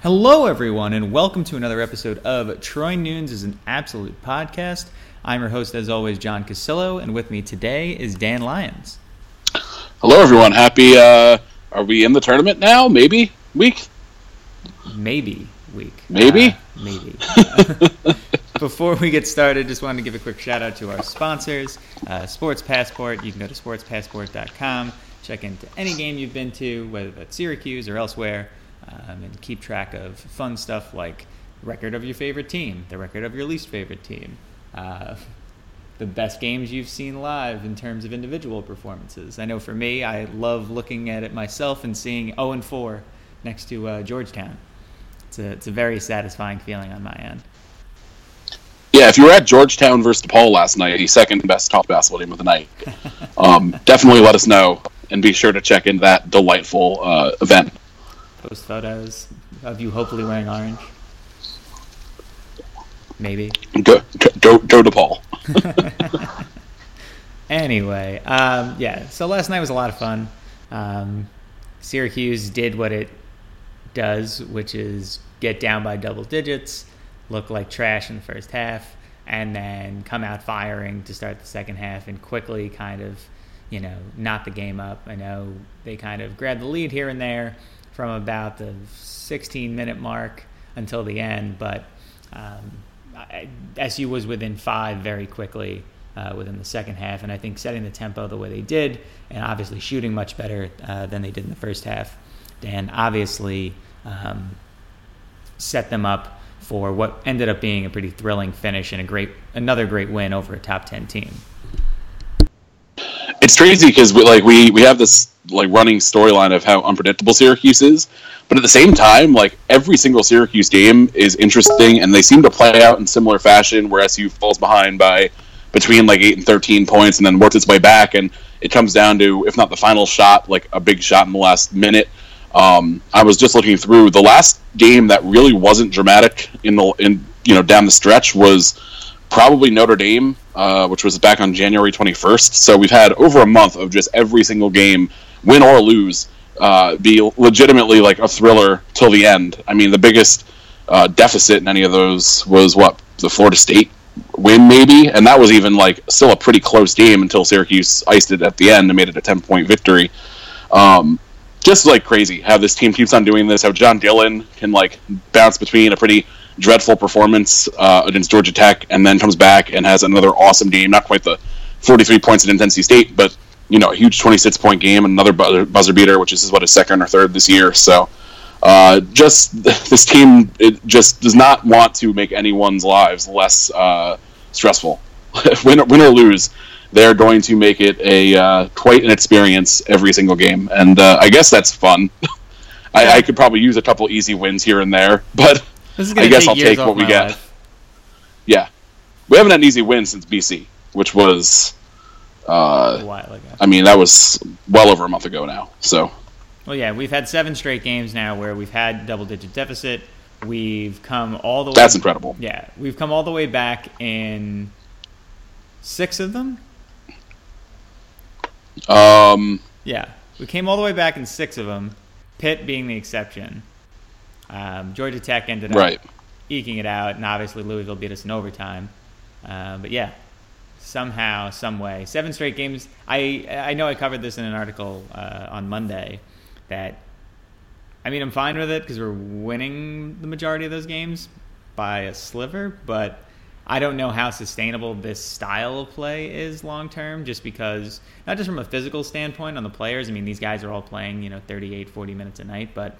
Hello, everyone, and welcome to another episode of Troy Nunes is an Absolute Podcast. I'm your host, as always, John Cassillo, and with me today is Dan Lyons. Hello, everyone. Happy. Uh, are we in the tournament now? Maybe week. Maybe week. Maybe. Uh, maybe. Before we get started, just wanted to give a quick shout out to our sponsors, uh, Sports Passport. You can go to sportspassport.com, check into any game you've been to, whether that's Syracuse or elsewhere um, and keep track of fun stuff like record of your favorite team, the record of your least favorite team, uh, the best games you've seen live in terms of individual performances. I know for me, I love looking at it myself and seeing 0 and 4 next to uh, Georgetown. It's a, it's a very satisfying feeling on my end. Yeah, if you were at Georgetown versus DePaul last night, the second best top basketball team of the night, um, definitely let us know and be sure to check in that delightful uh, event post photos of you hopefully wearing orange. Maybe. Go, go, go to Paul. anyway, um, yeah. So last night was a lot of fun. Um, Syracuse did what it does, which is get down by double digits, look like trash in the first half, and then come out firing to start the second half and quickly kind of, you know, knot the game up. I know they kind of grabbed the lead here and there, from about the 16 minute mark until the end, but um, SU was within five very quickly uh, within the second half, and I think setting the tempo the way they did, and obviously shooting much better uh, than they did in the first half, and obviously um, set them up for what ended up being a pretty thrilling finish and a great another great win over a top 10 team it's crazy because we, like we we have this like running storyline of how unpredictable Syracuse is, but at the same time, like every single Syracuse game is interesting, and they seem to play out in similar fashion. Where SU falls behind by between like eight and thirteen points, and then works its way back, and it comes down to if not the final shot, like a big shot in the last minute. Um, I was just looking through the last game that really wasn't dramatic in the in you know down the stretch was probably Notre Dame, uh, which was back on January 21st. So we've had over a month of just every single game, win or lose, uh, be legitimately like a thriller till the end. I mean, the biggest uh, deficit in any of those was what the Florida State win, maybe, and that was even like still a pretty close game until Syracuse iced it at the end and made it a 10 point victory. Um, just like crazy how this team keeps on doing this. How John Gillon can like bounce between a pretty dreadful performance uh, against Georgia Tech, and then comes back and has another awesome game. Not quite the 43 points at Tennessee State, but you know, a huge 26 point game, another buzzer beater, which is what his second or third this year. So, uh, just this team it just does not want to make anyone's lives less uh, stressful. win, win or lose, they're going to make it a uh, quite an experience every single game, and uh, I guess that's fun. I, I, could probably use a couple easy wins here and there, but I guess I'll take what we get. Life. Yeah, we haven't had an easy win since BC, which was uh, a while ago. I mean, that was well over a month ago now. So. Well, yeah, we've had seven straight games now where we've had double-digit deficit. We've come all the way. That's incredible. Yeah, we've come all the way back in six of them. Um. Yeah, we came all the way back in six of them. Pitt being the exception. Um, Georgia Tech ended up right. eking it out, and obviously Louisville beat us in overtime. Uh, but yeah, somehow, some way, seven straight games. I I know I covered this in an article uh, on Monday that I mean, I'm fine with it because we're winning the majority of those games by a sliver, but I don't know how sustainable this style of play is long term, just because, not just from a physical standpoint on the players. I mean, these guys are all playing, you know, 38, 40 minutes a night, but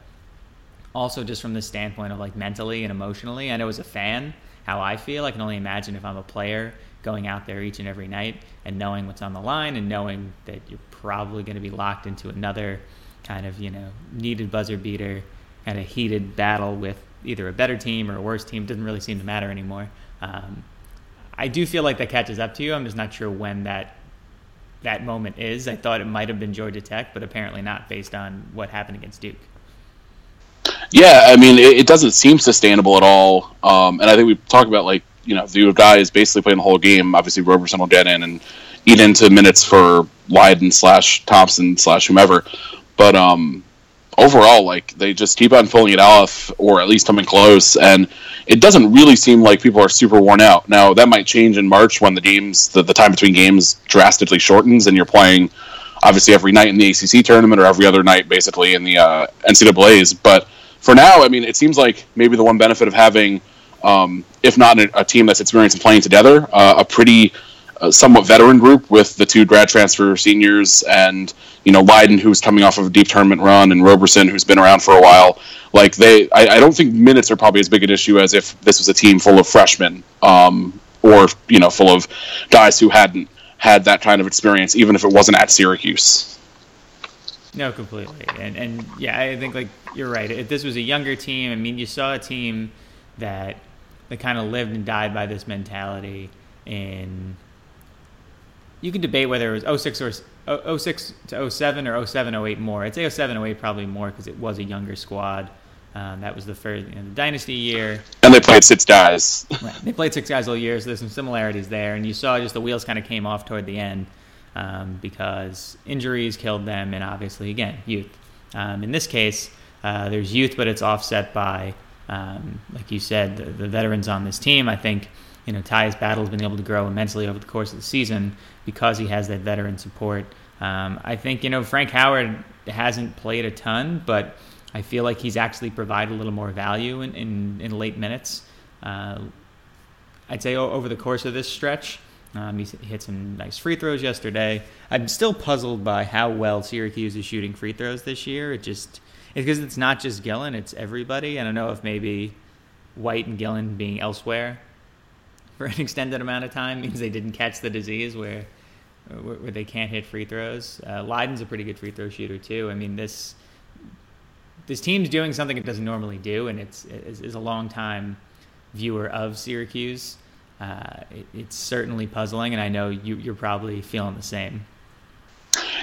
also just from the standpoint of like mentally and emotionally. I know as a fan, how I feel. I can only imagine if I'm a player going out there each and every night and knowing what's on the line and knowing that you're probably going to be locked into another kind of, you know, needed buzzer beater, kind of heated battle with either a better team or a worse team. Doesn't really seem to matter anymore. Um, I do feel like that catches up to you. I'm just not sure when that that moment is. I thought it might have been Georgia Tech, but apparently not based on what happened against Duke. Yeah, I mean, it, it doesn't seem sustainable at all. Um, and I think we talked about like you know the guy is basically playing the whole game. Obviously, Roberson will get in and eat into minutes for Lydon slash Thompson slash whomever. But um, overall, like they just keep on pulling it off, or at least coming close, and it doesn't really seem like people are super worn out. Now that might change in March when the games, the, the time between games, drastically shortens, and you're playing obviously every night in the ACC tournament or every other night basically in the uh, NCAA's. But for now, I mean, it seems like maybe the one benefit of having, um, if not a, a, team that's experienced in playing together, uh, a pretty uh, somewhat veteran group with the two grad transfer seniors and you know Lydon, who's coming off of a deep tournament run, and Roberson, who's been around for a while. Like they, I, I don't think minutes are probably as big an issue as if this was a team full of freshmen, um, or you know, full of guys who hadn't had that kind of experience, even if it wasn't at Syracuse. No, completely, and and yeah, I think like you're right. If this was a younger team, I mean, you saw a team that that kind of lived and died by this mentality. And you can debate whether it was 06 or 06 to 07 or 07 08 more. I'd say 07 08 probably more because it was a younger squad. Um, that was the first you know, the dynasty year, and they played six guys. right. They played six guys all year, so there's some similarities there. And you saw just the wheels kind of came off toward the end um, because injuries killed them, and obviously, again, youth. Um, in this case, uh, there's youth, but it's offset by, um, like you said, the, the, veterans on this team. I think you know Tyus Battle has been able to grow immensely over the course of the season because he has that veteran support. Um, I think you know Frank Howard hasn't played a ton, but I feel like he's actually provided a little more value in, in, in late minutes. Uh, I'd say over the course of this stretch. Um, he hit some nice free throws yesterday. I'm still puzzled by how well Syracuse is shooting free throws this year. It just it's because it's not just Gillon; it's everybody. I don't know if maybe White and Gillon being elsewhere for an extended amount of time means they didn't catch the disease where where, they can't hit free throws. Uh, Lydon's a pretty good free throw shooter too. I mean this this team's doing something it doesn't normally do, and it's is a long time viewer of Syracuse uh, it, it's certainly puzzling, and I know you, you're probably feeling the same.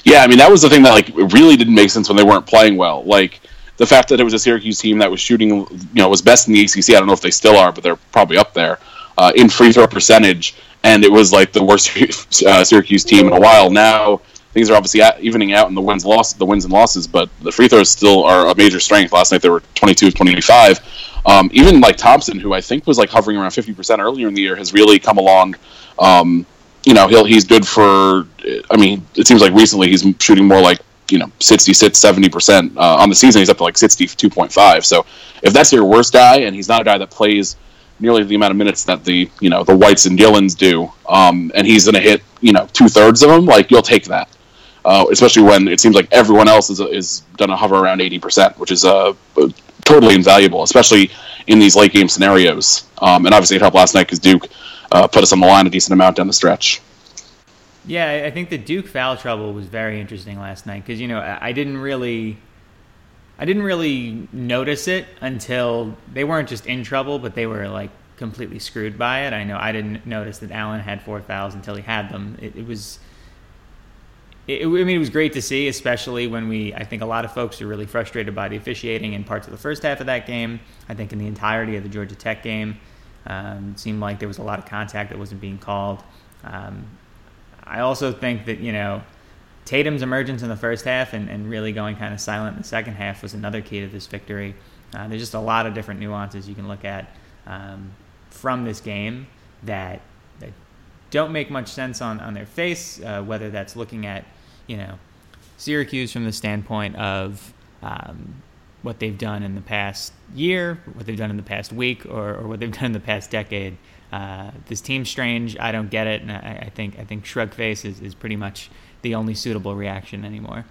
Yeah, I mean that was the thing that like really didn't make sense when they weren't playing well. Like the fact that it was a Syracuse team that was shooting, you know, was best in the ACC. I don't know if they still are, but they're probably up there uh, in free throw percentage. And it was like the worst uh, Syracuse team in a while. Now things are obviously evening out in the wins loss the wins and losses, but the free throws still are a major strength. Last night they were 22 of 25. Um, even like Thompson, who I think was like hovering around 50% earlier in the year, has really come along. Um, you know, he'll, he's good for, I mean, it seems like recently he's shooting more like, you know, 66, 70%. Uh, on the season, he's up to like 62.5. So if that's your worst guy and he's not a guy that plays nearly the amount of minutes that the, you know, the Whites and Gillons do, um, and he's going to hit, you know, two thirds of them, like you'll take that. Uh, especially when it seems like everyone else is, is going to hover around 80%, which is uh, totally invaluable, especially in these late game scenarios. Um, and obviously, it helped last night because Duke uh, put us on the line a decent amount down the stretch. Yeah, I think the Duke foul trouble was very interesting last night because you know I didn't really, I didn't really notice it until they weren't just in trouble, but they were like completely screwed by it. I know I didn't notice that Allen had four fouls until he had them. It, it was it, I mean, it was great to see, especially when we. I think a lot of folks are really frustrated by the officiating in parts of the first half of that game. I think in the entirety of the Georgia Tech game, um, it seemed like there was a lot of contact that wasn't being called. Um, I also think that you know Tatum's emergence in the first half and, and really going kind of silent in the second half was another key to this victory. Uh, there's just a lot of different nuances you can look at um, from this game that that don't make much sense on, on their face, uh, whether that's looking at you know, Syracuse from the standpoint of um, what they've done in the past year, what they've done in the past week, or, or what they've done in the past decade. Uh, this team's strange. I don't get it, and I, I think I think shrug face is, is pretty much the only suitable reaction anymore.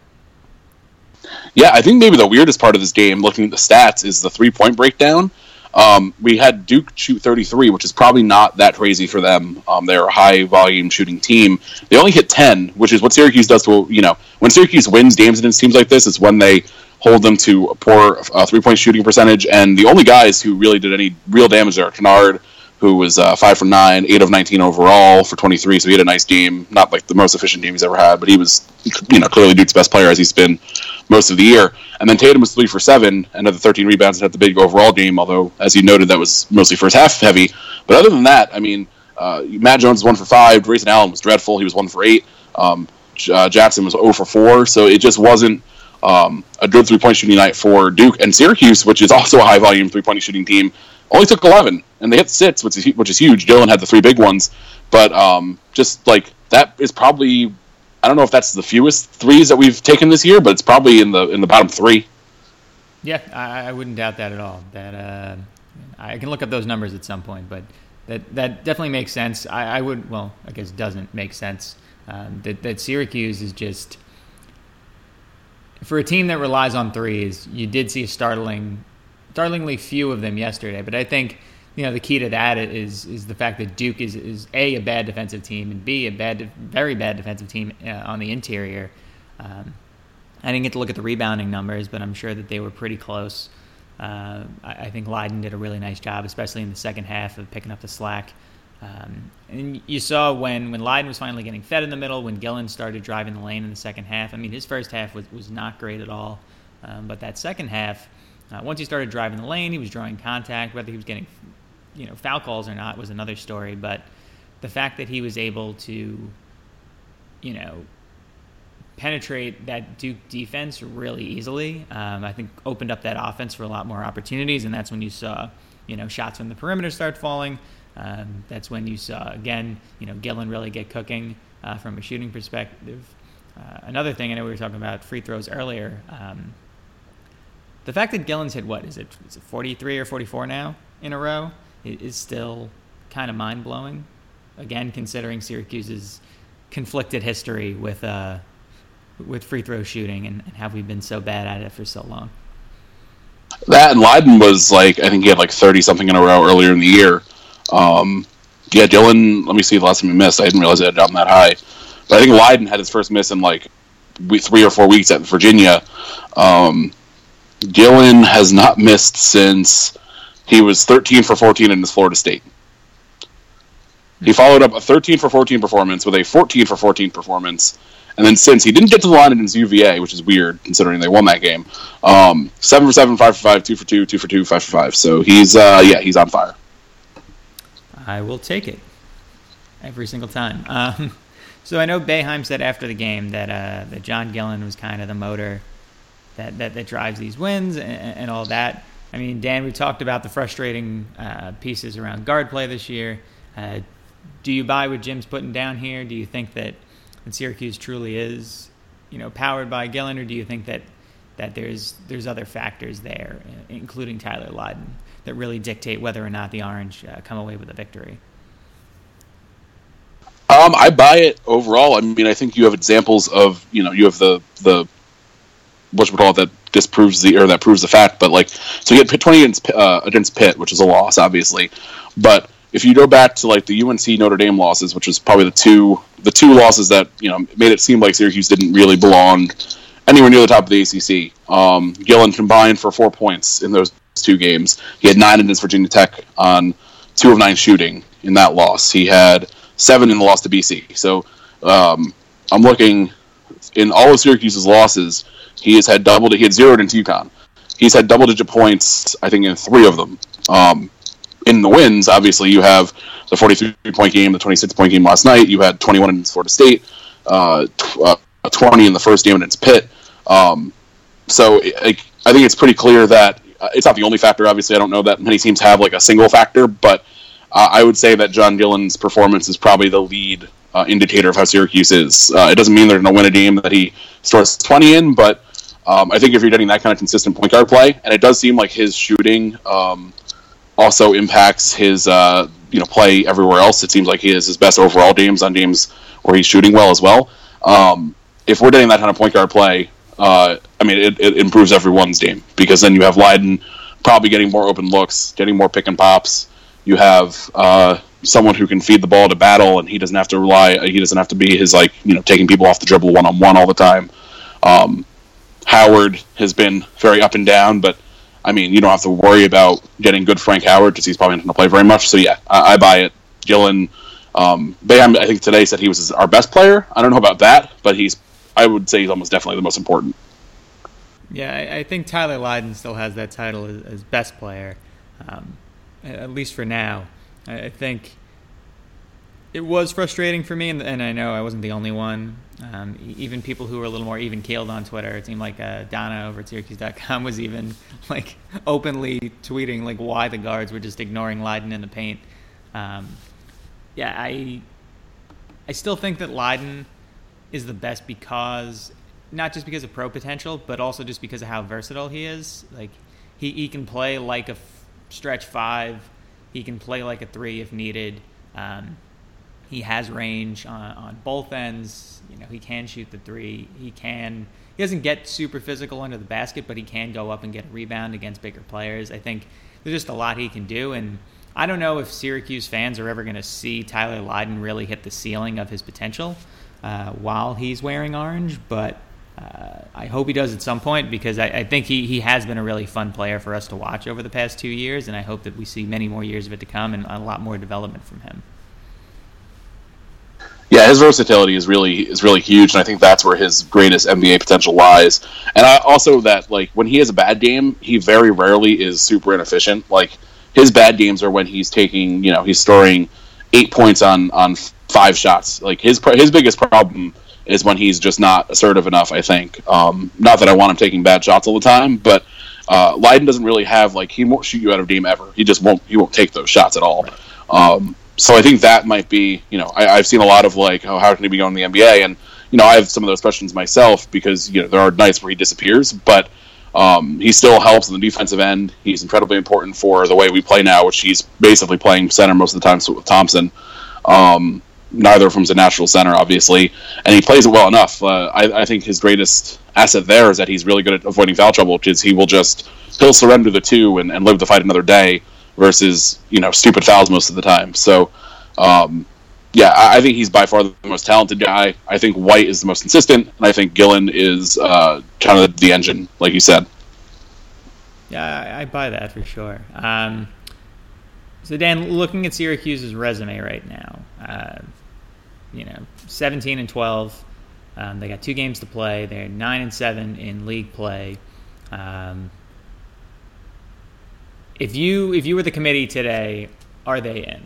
Yeah, I think maybe the weirdest part of this game, looking at the stats, is the three point breakdown. Um, we had Duke shoot 33, which is probably not that crazy for them. Um, they're a high volume shooting team. They only hit 10, which is what Syracuse does to, you know, when Syracuse wins games against teams like this, it's when they hold them to a poor uh, three point shooting percentage. And the only guys who really did any real damage there are Kennard, who was uh, five for nine, eight of 19 overall for 23. So he had a nice game. Not like the most efficient game he's ever had, but he was, you know, clearly Duke's best player as he's been most of the year. And then Tatum was three for seven, another 13 rebounds, and had the big overall game. Although, as you noted, that was mostly first half heavy. But other than that, I mean, uh, Matt Jones was one for five. Grayson Allen was dreadful. He was one for eight. Um, uh, Jackson was 0 for four. So it just wasn't um, a good three point shooting night for Duke and Syracuse, which is also a high volume three point shooting team. Only took 11, and they hit six, which is which is huge. Gillon had the three big ones, but um, just like that is probably I don't know if that's the fewest threes that we've taken this year, but it's probably in the in the bottom three. Yeah, I, I wouldn't doubt that at all. That uh, I can look up those numbers at some point, but that that definitely makes sense. I, I would well, I guess doesn't make sense. Um, that that Syracuse is just for a team that relies on threes. You did see a startling, startlingly few of them yesterday, but I think you know the key to that is is the fact that Duke is is a a bad defensive team and b a bad very bad defensive team uh, on the interior. Um, I didn't get to look at the rebounding numbers, but I'm sure that they were pretty close. Uh, I, I, think Lydon did a really nice job, especially in the second half of picking up the slack. Um, and you saw when when Lydon was finally getting fed in the middle, when Gillon started driving the lane in the second half. I mean, his first half was was not great at all, um, but that second half. Uh, once he started driving the lane, he was drawing contact. Whether he was getting you know foul calls or not was another story. But the fact that he was able to, you know, penetrate that Duke defense really easily, um, I think opened up that offense for a lot more opportunities, and that's when you saw you know shots from the perimeter start falling. Um, that's when you saw again, you know, Gillon really get cooking uh, from a shooting perspective. Uh, another thing I know we were talking about free throws earlier. Um, the fact that Gillon's hit what is it? Is it 43 or 44 now in a row? is still kind of mind blowing. Again, considering Syracuse's conflicted history with uh, with free throw shooting and, and we've been so bad at it for so long. That and Lydon was like I think he had like thirty something in a row earlier in the year. Um, yeah, Dylan. Let me see the last time he missed. I didn't realize it had gotten that high. But I think Lydon had his first miss in like three or four weeks at Virginia. Um, Gillon has not missed since he was 13 for 14 in his Florida State. He followed up a 13 for 14 performance with a 14 for 14 performance, and then since he didn't get to the line against UVA, which is weird considering they won that game, um, seven for seven, five for five, two for two, two for two, five for five. So he's uh, yeah, he's on fire. I will take it every single time. Um, so I know Boeheim said after the game that uh, that John Gillon was kind of the motor that that, that drives these wins and, and all that. I mean, Dan, we talked about the frustrating uh, pieces around guard play this year. Uh, do you buy what Jim's putting down here? Do you think that, Syracuse truly is, you know, powered by Gillon, or do you think that that there's there's other factors there, including Tyler Lydon, that really dictate whether or not the Orange uh, come away with a victory? Um, I buy it overall. I mean, I think you have examples of you know you have the the we call it that disproves the or that proves the fact. But like, so you get twenty against uh, against Pitt, which is a loss, obviously. But if you go back to like the UNC Notre Dame losses, which was probably the two the two losses that you know made it seem like Syracuse didn't really belong anywhere near the top of the ACC. Um, Gillon combined for four points in those two games. He had nine against Virginia Tech on two of nine shooting in that loss. He had seven in the loss to BC. So um, I'm looking in all of Syracuse's losses. He has had double. He had zeroed into UConn. He's had double digit points, I think, in three of them. Um, in the wins, obviously, you have the 43 point game, the 26 point game last night. You had 21 in Florida State, uh, tw- uh, 20 in the first game against Pitt. Um, so I, I think it's pretty clear that uh, it's not the only factor. Obviously, I don't know that many teams have like a single factor, but uh, I would say that John Gillon's performance is probably the lead uh, indicator of how Syracuse is. Uh, it doesn't mean they're going to win a game that he scores 20 in, but Um, I think if you're getting that kind of consistent point guard play, and it does seem like his shooting um, also impacts his uh, you know play everywhere else. It seems like he has his best overall games on games where he's shooting well as well. Um, if we're getting that kind of point guard play, uh, I mean, it, it, improves everyone's game because then you have Lydon probably getting more open looks, getting more pick and pops. You have uh, someone who can feed the ball to battle, and he doesn't have to rely. He doesn't have to be his like you know taking people off the dribble one on one all the time. Um, Howard has been very up and down, but I mean you don't have to worry about getting good Frank Howard because he's probably not going to play very much. So yeah, I, I buy it. Gillon, um, Bam, I think today said he was our best player. I don't know about that, but he's I would say he's almost definitely the most important. Yeah, I, I think Tyler Lydon still has that title as, as best player, um, at least for now. I, think it was frustrating for me, and, and, I know I wasn't the only one. Um, even people who were a little more even keeled on Twitter, it seemed like uh, Donna over at Syracuse.com was even like openly tweeting like why the guards were just ignoring Lydon in the paint. Um, yeah, I I still think that Lydon is the best because not just because of pro potential, but also just because of how versatile he is. Like he, he can play like a stretch five, he can play like a three if needed. Um, he has range on, on both ends. You know, he can shoot the three. He can. He doesn't get super physical under the basket, but he can go up and get a rebound against bigger players. I think there's just a lot he can do, and I don't know if Syracuse fans are ever going to see Tyler Lydon really hit the ceiling of his potential uh, while he's wearing orange, but uh, I hope he does at some point because I, I, think he, he has been a really fun player for us to watch over the past two years, and I hope that we see many more years of it to come and a lot more development from him. Yeah, his versatility is really is really huge, and I think that's where his greatest NBA potential lies. And I also that like when he has a bad game, he very rarely is super inefficient. Like his bad games are when he's taking you know he's storing eight points on on five shots. Like his his biggest problem is when he's just not assertive enough. I think. Um, not that I want him taking bad shots all the time, but uh, Lydon doesn't really have like he won't shoot you out of game ever. He just won't he won't take those shots at all. Um, so I think that might be you know I, have seen a lot of like oh how can he be going to the NBA and you know I have some of those questions myself because you know there are nights where he disappears, but um, he still helps on the defensive end. He's incredibly important for the way we play now, which he's basically playing center most of the time with Thompson. Um, neither of them's a natural center, obviously, and he plays it well enough. Uh, I, I, think his greatest asset there is that he's really good at avoiding foul trouble, because he will just he'll surrender the two and, and live the fight another day versus you know stupid fouls most of the time. So. Um, yeah, I, I, think he's by far the most talented guy. I think White is the most consistent, and I think Gillon is uh, kind of the engine, like you said. Yeah, I, I buy that for sure. Um, so Dan, looking at Syracuse's resume right now, uh, you know, 17 and 12. Um, they got two games to play. They're nine and seven in league play. Um, if you if you were the committee today, are they in?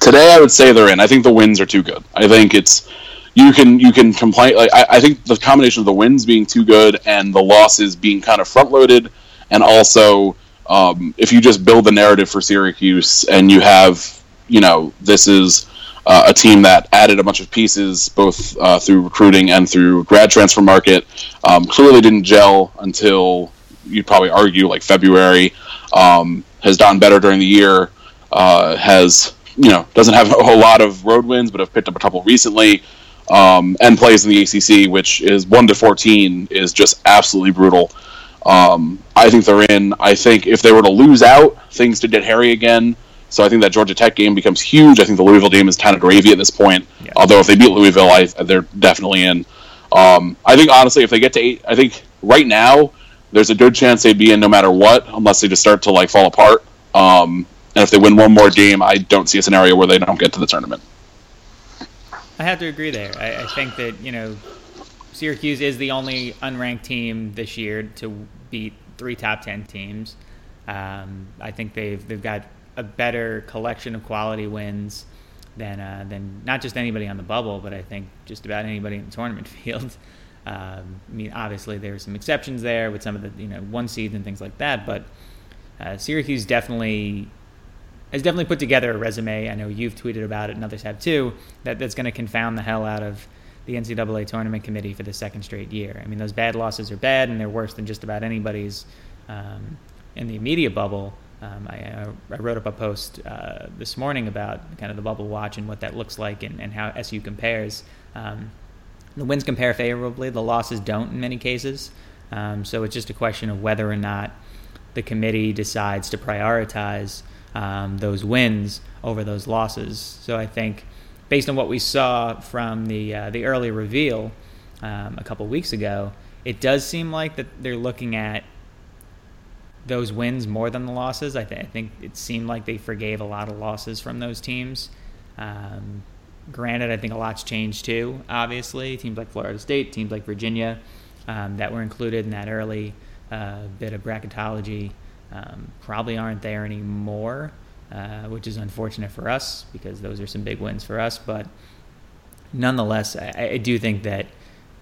Today, I would say they're in. I think the wins are too good. I think it's you can you can complain. Like I, I think the combination of the wins being too good and the losses being kind of front loaded, and also um, if you just build the narrative for Syracuse and you have you know this is uh, a team that added a bunch of pieces both uh, through recruiting and through grad transfer market. Um, clearly didn't gel until you'd probably argue like February. Um, has done better during the year. Uh, has you know doesn't have a whole lot of road wins, but have picked up a couple recently. Um, and plays in the ACC, which is one to fourteen, is just absolutely brutal. Um, I think they're in. I think if they were to lose out, things to get hairy again. So I think that Georgia Tech game becomes huge. I think the Louisville game is kind of gravy at this point. Yeah. Although if they beat Louisville, I, they're definitely in. Um, I think honestly, if they get to eight, I think right now there's a good chance they'd be in no matter what, unless they just start to like fall apart. Um, and if they win one more game, I don't see a scenario where they don't get to the tournament. I have to agree there. I, I think that you know Syracuse is the only unranked team this year to beat three top ten teams. Um, I think they've they've got a better collection of quality wins than uh, than not just anybody on the bubble, but I think just about anybody in the tournament field. Um, I mean, obviously there are some exceptions there with some of the you know one seeds and things like that, but uh, Syracuse definitely has definitely put together a resume. I know you've tweeted about it, and others have too. That that's going to confound the hell out of the NCAA tournament committee for the second straight year. I mean, those bad losses are bad, and they're worse than just about anybody's um, in the immediate bubble. Um, I, I, wrote up a post uh, this morning about kind of the bubble watch and what that looks like and, and how SU compares. Um, the wins compare favorably, the losses don't in many cases. Um, so it's just a question of whether or not the committee decides to prioritize um, those wins over those losses. So I think, based on what we saw from the uh, the early reveal um, a couple weeks ago, it does seem like that they're looking at those wins more than the losses. I, th- I think it seemed like they forgave a lot of losses from those teams. Um, granted, I think a lot's changed too. Obviously, teams like Florida State, teams like Virginia, um, that were included in that early uh, bit of bracketology um, probably aren't there anymore, uh, which is unfortunate for us because those are some big wins for us. But nonetheless, I, I do think that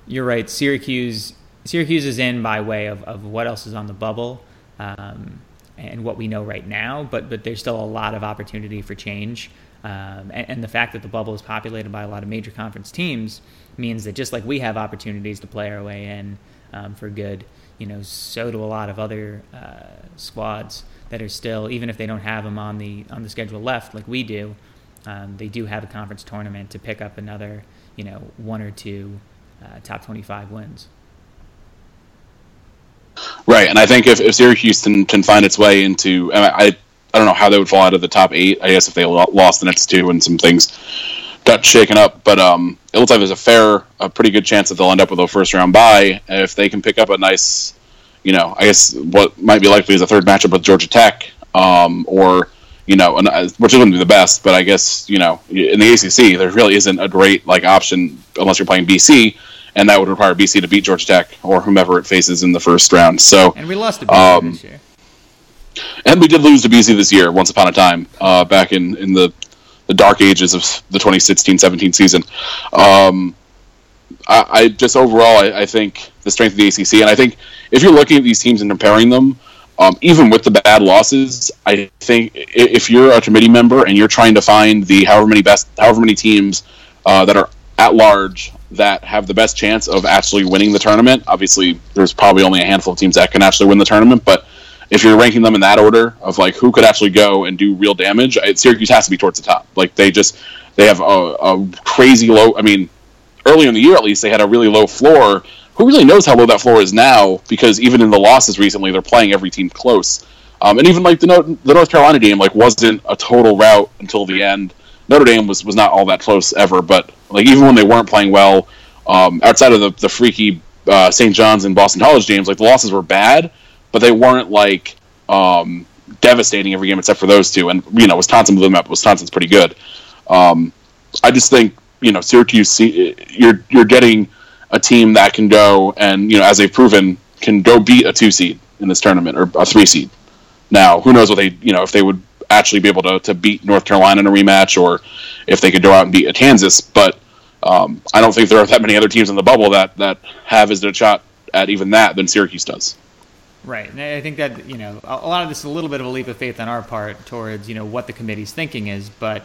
you're right. Syracuse Syracuse is in by way of, of what else is on the bubble um, and what we know right now, but but there's still a lot of opportunity for change. Um, and, and, the fact that the bubble is populated by a lot of major conference teams means that just like we have opportunities to play our way in um, for good, you know, so do a lot of other uh, squads that are still, even if they don't have them on the on the schedule left like we do, um, they do have a conference tournament to pick up another, you know, one or two uh, top 25 wins. Right, and I think if, if Syracuse can, can find its way into, I, I don't know how they would fall out of the top eight. I guess if they lost the next two and some things got shaken up, but um, it looks like there's a fair, a pretty good chance that they'll end up with a first round bye if they can pick up a nice, you know, I guess what might be likely is a third matchup with Georgia Tech, um, or you know, and, uh, which wouldn't be the best, but I guess you know, in the ACC there really isn't a great like option unless you're playing BC and that would require BC to beat Georgia Tech or whomever it faces in the first round. So, and we lost to BC um, this year. And we did lose to BC this year, once upon a time, uh, back in, in the, the dark ages of the 2016-17 season. Um, I, I, just overall, I, I, think the strength of the ACC, and I think if you're looking at these teams and comparing them, um, even with the bad losses, I think if you're a committee member and you're trying to find the however many best, however many teams uh, that are at large that have the best chance of actually winning the tournament. Obviously, there's probably only a handful of teams that can actually win the tournament, but if you're ranking them in that order of like who could actually go and do real damage, Syracuse has to be towards the top. Like they just they have a, a crazy low. I mean, early in the year at least, they had a really low floor. Who really knows how low that floor is now? Because even in the losses recently, they're playing every team close. Um, and even like the, the North Carolina game, like wasn't a total rout until the end. Notre Dame was, was not all that close ever, but like even when they weren't playing well, um, outside of the, the freaky uh, St. John's and Boston College games, like the losses were bad, but they weren't like um, devastating every game except for those two. And you know, Wisconsin blew them up. Wisconsin's pretty good. Um, I just think you know Syracuse, you're you're getting a team that can go and you know as they've proven can go beat a two seed in this tournament or a three seed. Now, who knows what they you know if they would actually be able to, to beat North Carolina in a rematch, or if they could go out and beat Kansas. But um, I don't think there are that many other teams in the bubble that that have as good a shot at even that than Syracuse does. Right, and I think that you know a lot of this is a little bit of a leap of faith on our part towards you know what the committee's thinking is, but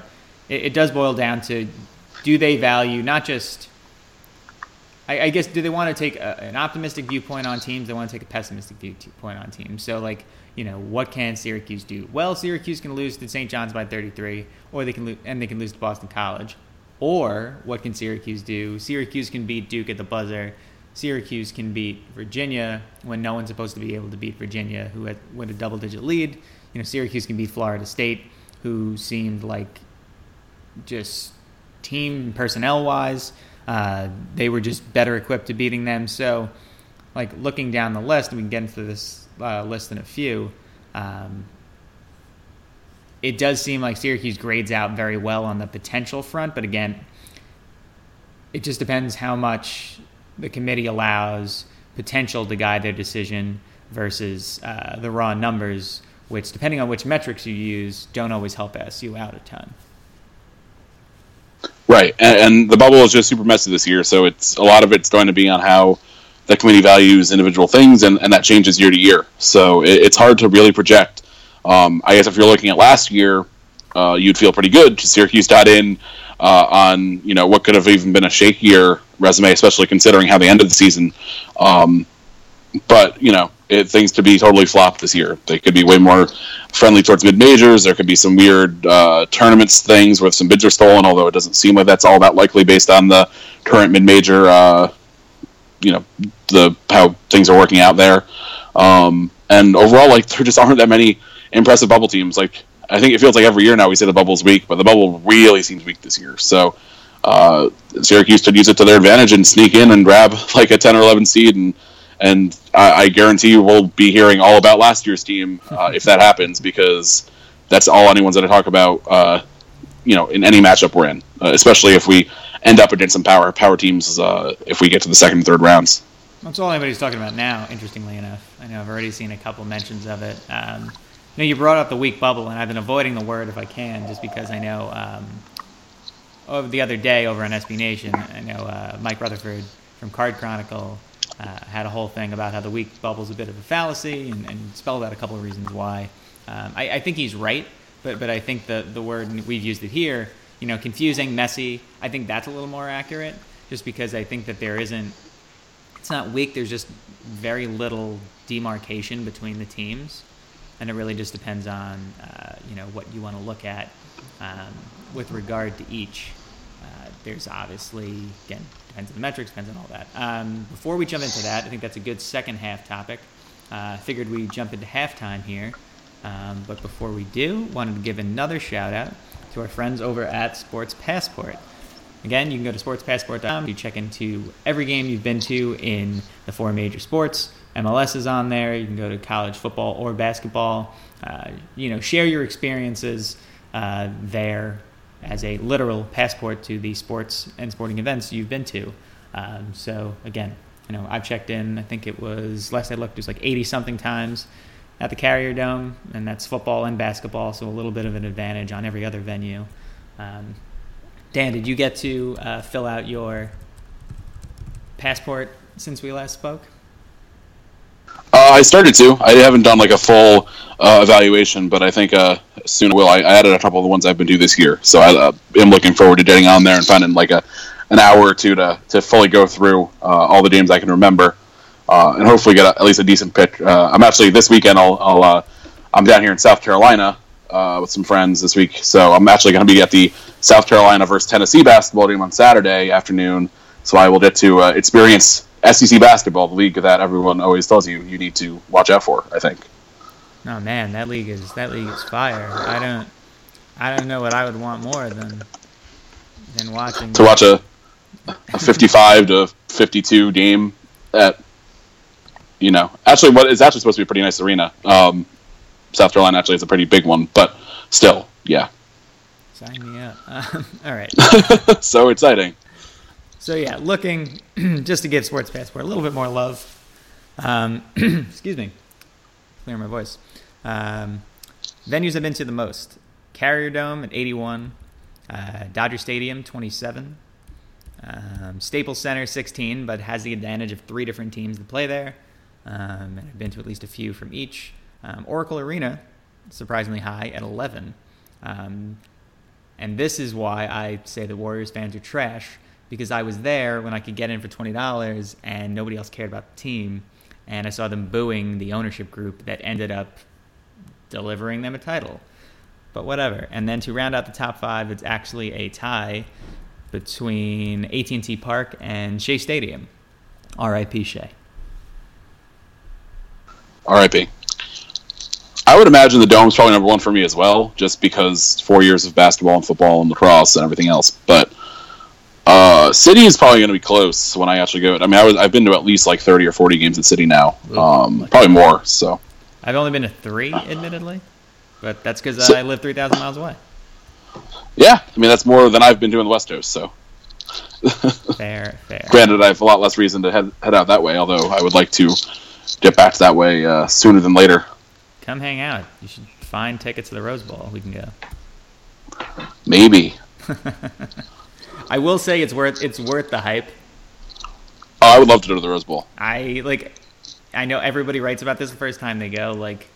it, it does boil down to do they value not just I, I guess do they want to take a, an optimistic viewpoint on teams? They want to take a pessimistic viewpoint on teams. So like you know what can Syracuse do? Well, Syracuse can lose to St. John's by 33, or they can lose and they can lose to Boston College. Or what can Syracuse do? Syracuse can beat Duke at the buzzer. Syracuse can beat Virginia when no one's supposed to be able to beat Virginia, who had with a double-digit lead. You know, Syracuse can beat Florida State, who seemed like just team personnel-wise uh, they were just better equipped to beating them. So, like looking down the list, we can get into this uh, list in a few. Um, it does seem like Syracuse grades out very well on the potential front, but again, it just depends how much the committee allows potential to guide their decision versus uh, the raw numbers, which, depending on which metrics you use, don't always help SU out a ton. Right, and, and, the bubble is just super messy this year, so it's a lot of it's going to be on how the committee values individual things, and, and that changes year to year. So it, it's hard to really project. Um, I guess if you're looking at last year, uh, you'd feel pretty good Syracuse got in uh, on you know what could have even been a shakier resume, especially considering how they ended the season. Um, but you know, it, things could be totally flopped this year. They could be way more friendly towards mid majors. There could be some weird uh, tournaments things where some bids are stolen. Although it doesn't seem like that's all that likely based on the current mid major. Uh, you know, the how things are working out there. Um, and overall, like there just aren't that many impressive bubble teams. Like I think it feels like every year now we say the bubble's weak, but the bubble really seems weak this year. So uh, Syracuse could use it to their advantage and sneak in and grab like a ten or eleven seed, and and I, I guarantee you we'll be hearing all about last year's team uh, if that happens because that's all anyone's going to talk about. Uh, you know, in any matchup we're in, uh, especially if we end up against some power power teams uh, if we get to the second and third rounds. That's all anybody's talking about now. Interestingly enough, I know I've already seen a couple mentions of it. Um, you know, you brought up the weak bubble, and I've been avoiding the word if I can, just because I know. Um, over the other day over on SB Nation, I know uh, Mike Rutherford from Card Chronicle uh, had a whole thing about how the weak bubble is a bit of a fallacy, and, and spelled out a couple of reasons why. Um, I, I, think he's right, but but I think the the word we've used it here, you know, confusing, messy. I think that's a little more accurate, just because I think that there isn't it's not weak. There's just very little demarcation between the teams, and it really just depends on uh, you know what you want to look at um, with regard to each. Uh, there's obviously again depends on the metrics, depends on all that. Um, before we jump into that, I think that's a good second half topic. Uh, figured we jump into halftime here, um, but before we do, wanted to give another shout out to our friends over at Sports Passport. Again, you can go to sportspassport.com. You check into every game you've been to in the four major sports. MLS is on there. You can go to college football or basketball. Uh, you know, share your experiences uh, there as a literal passport to the sports and sporting events you've been to. Um, so again, you know, I've checked in. I think it was last I looked, it was like 80 something times at the Carrier Dome, and that's football and basketball, so a little bit of an advantage on every other venue. Um, Dan, did you get to uh, fill out your passport since we last spoke? Uh, I started to. I haven't done like a full uh, evaluation, but I think uh, soon I will. I, I, added a couple of the ones I've been doing this year, so I uh, am looking forward to getting on there and finding like a an hour or two to, to fully go through uh, all the games I can remember, uh, and hopefully get a, at least a decent pick. I'm actually this weekend. I'll, I'll I'm down here in South Carolina uh, with some friends this week. So I'm actually going to be at the South Carolina versus Tennessee basketball game on Saturday afternoon. So I will get to uh, experience SEC basketball, the league that everyone always tells you you need to watch out for. I think. Oh man, that league is that league is fire. I don't, I don't know what I would want more than than watching to watch a, a 55 to 52 game at you know actually what is actually supposed to be a pretty nice arena. Um, South Carolina actually is a pretty big one, but still, yeah. Sign me up. Um, all right. so exciting. So yeah, looking just to give Sports Passport a little bit more love. Um, excuse me, clear my voice. Um, venues I've been to the most: Carrier Dome at 81, uh, Dodger Stadium 27, um, Staples Center 16, but has the advantage of three different teams to play there. Um, and I've been to at least a few from each. Um, Oracle Arena, surprisingly high at 11. Um, and this is why I say the Warriors fans are trash because I was there when I could get in for $20 and nobody else cared about the team. And I saw them booing the ownership group that ended up delivering them a title. But whatever. And then to round out the top five, it's actually a tie between AT&T Park and Shea Stadium. R.I.P. Shea. R.I.P. I would imagine the dome's probably number one for me as well, just because four years of basketball and football and lacrosse and everything else. But uh, City is probably going to be close when I actually go. I mean, I was I've been to at least like thirty or forty games at City now, um, probably more. So I've only been to three, admittedly, but that's because so, I live three thousand miles away. Yeah, I mean that's more than I've been doing the West Coast. So fair, fair. Granted, I have a lot less reason to head head out that way. Although I would like to get back to that way uh, sooner than later. Come hang out. You should find tickets to the Rose Bowl. We can go. Maybe. I will say it's worth it's worth the hype. Oh, I would love to go to the Rose Bowl. I like. I know everybody writes about this the first time they go. Like,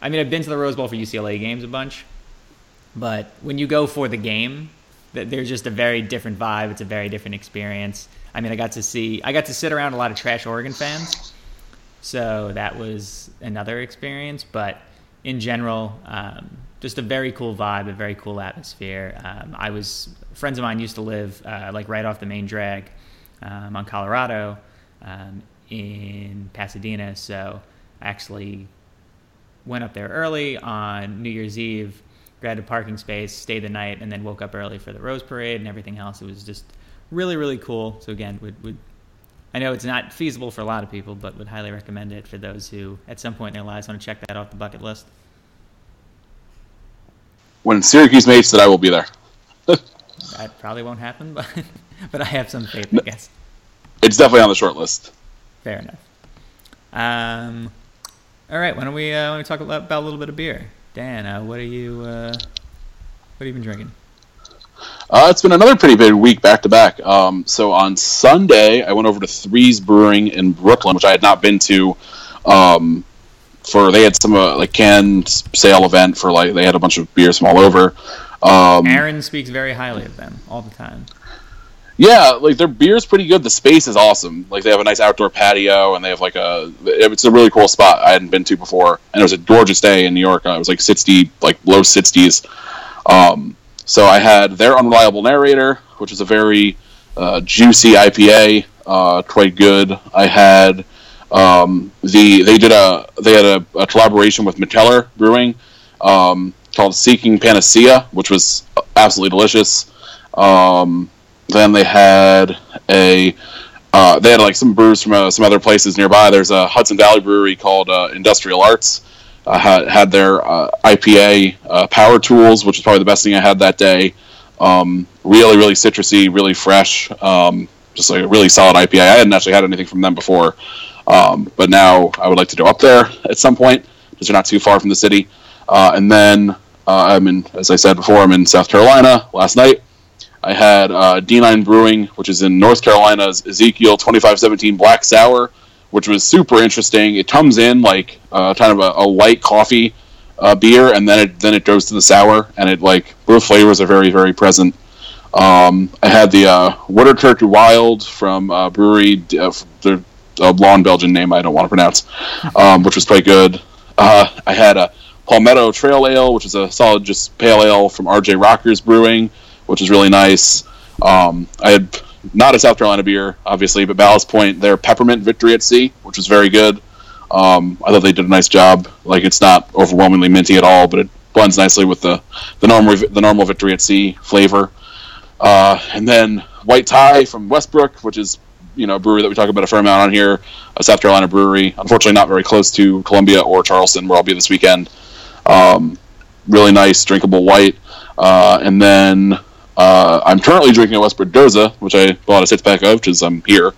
I mean, I've been to the Rose Bowl for UCLA games a bunch, but when you go for the game, there's just a very different vibe. It's a very different experience. I mean, I got to see, I got to sit around a lot of trash Oregon fans, so that was another experience. But in general, um, just a very cool vibe, a very cool atmosphere. Um, I was friends of mine used to live uh, like right off the main drag um, on Colorado um, in Pasadena, so I actually went up there early on New Year's Eve, grabbed a parking space, stayed the night, and then woke up early for the Rose Parade and everything else. It was just really really cool. So again, would would I know it's not feasible for a lot of people, but would highly recommend it for those who at some point in their lives want to check that off the bucket list when Syracuse makes it, I will be there. that probably won't happen, but but I have some faith, I guess. It's definitely on the short list. Fair enough. Um, all right, why don't we uh, why don't we talk about a little bit of beer? Dan, uh, what are you uh, what have you been drinking? Uh, it's been another pretty big week back to back. Um, so on Sunday, I went over to Threes Brewing in Brooklyn, which I had not been to um, for they had some uh, like canned sale event for like they had a bunch of beers from all over. Um, Aaron speaks very highly of them all the time. Yeah, like their beer's pretty good. The space is awesome. Like they have a nice outdoor patio, and they have like a it's a really cool spot I hadn't been to before. And it was a gorgeous day in New York. Uh, it was like sixty, like low sixties. Um, so I had their unreliable narrator, which is a very uh, juicy IPA, uh, quite good. I had um, the they did a they had a, a collaboration with Metteller Brewing um, called Seeking Panacea, which was absolutely delicious. Um, then they had a uh, they had like some brews from uh, some other places nearby. There's a Hudson Valley brewery called uh, Industrial Arts. Uh, had, had their uh, IPA uh, Power Tools, which was probably the best thing I had that day. Um, really, really citrusy, really fresh. Um, just like a really solid IPA. I hadn't actually had anything from them before. Um, but now I would like to go up there at some point because they're not too far from the city. Uh, and then uh, I'm in, as I said before, I'm in South Carolina. Last night I had uh, D9 Brewing, which is in North Carolina's Ezekiel 2517 Black Sour, which was super interesting. It comes in like uh, kind of a, a light coffee uh, beer, and then it then it goes to the sour, and it like both flavors are very very present. Um, I had the uh, Waterkirk Wild from uh, brewery. Uh, a long Belgian name I don't want to pronounce, um, which was quite good. Uh, I had a Palmetto Trail Ale, which is a solid just pale ale from RJ Rockers Brewing, which is really nice. Um, I had not a South Carolina beer, obviously, but Ballast Point, their Peppermint Victory at Sea, which was very good. Um, I thought they did a nice job. Like it's not overwhelmingly minty at all, but it blends nicely with the the normal the normal Victory at Sea flavor. Uh, and then White Tie from Westbrook, which is you know a brewery that we talk about a fair amount on here, a South Carolina brewery. Unfortunately, not very close to Columbia or Charleston, where I'll be this weekend. Um, really nice, drinkable white. Uh, and then uh, I'm currently drinking a Westbrook Gose, which I bought a six pack of because I'm here.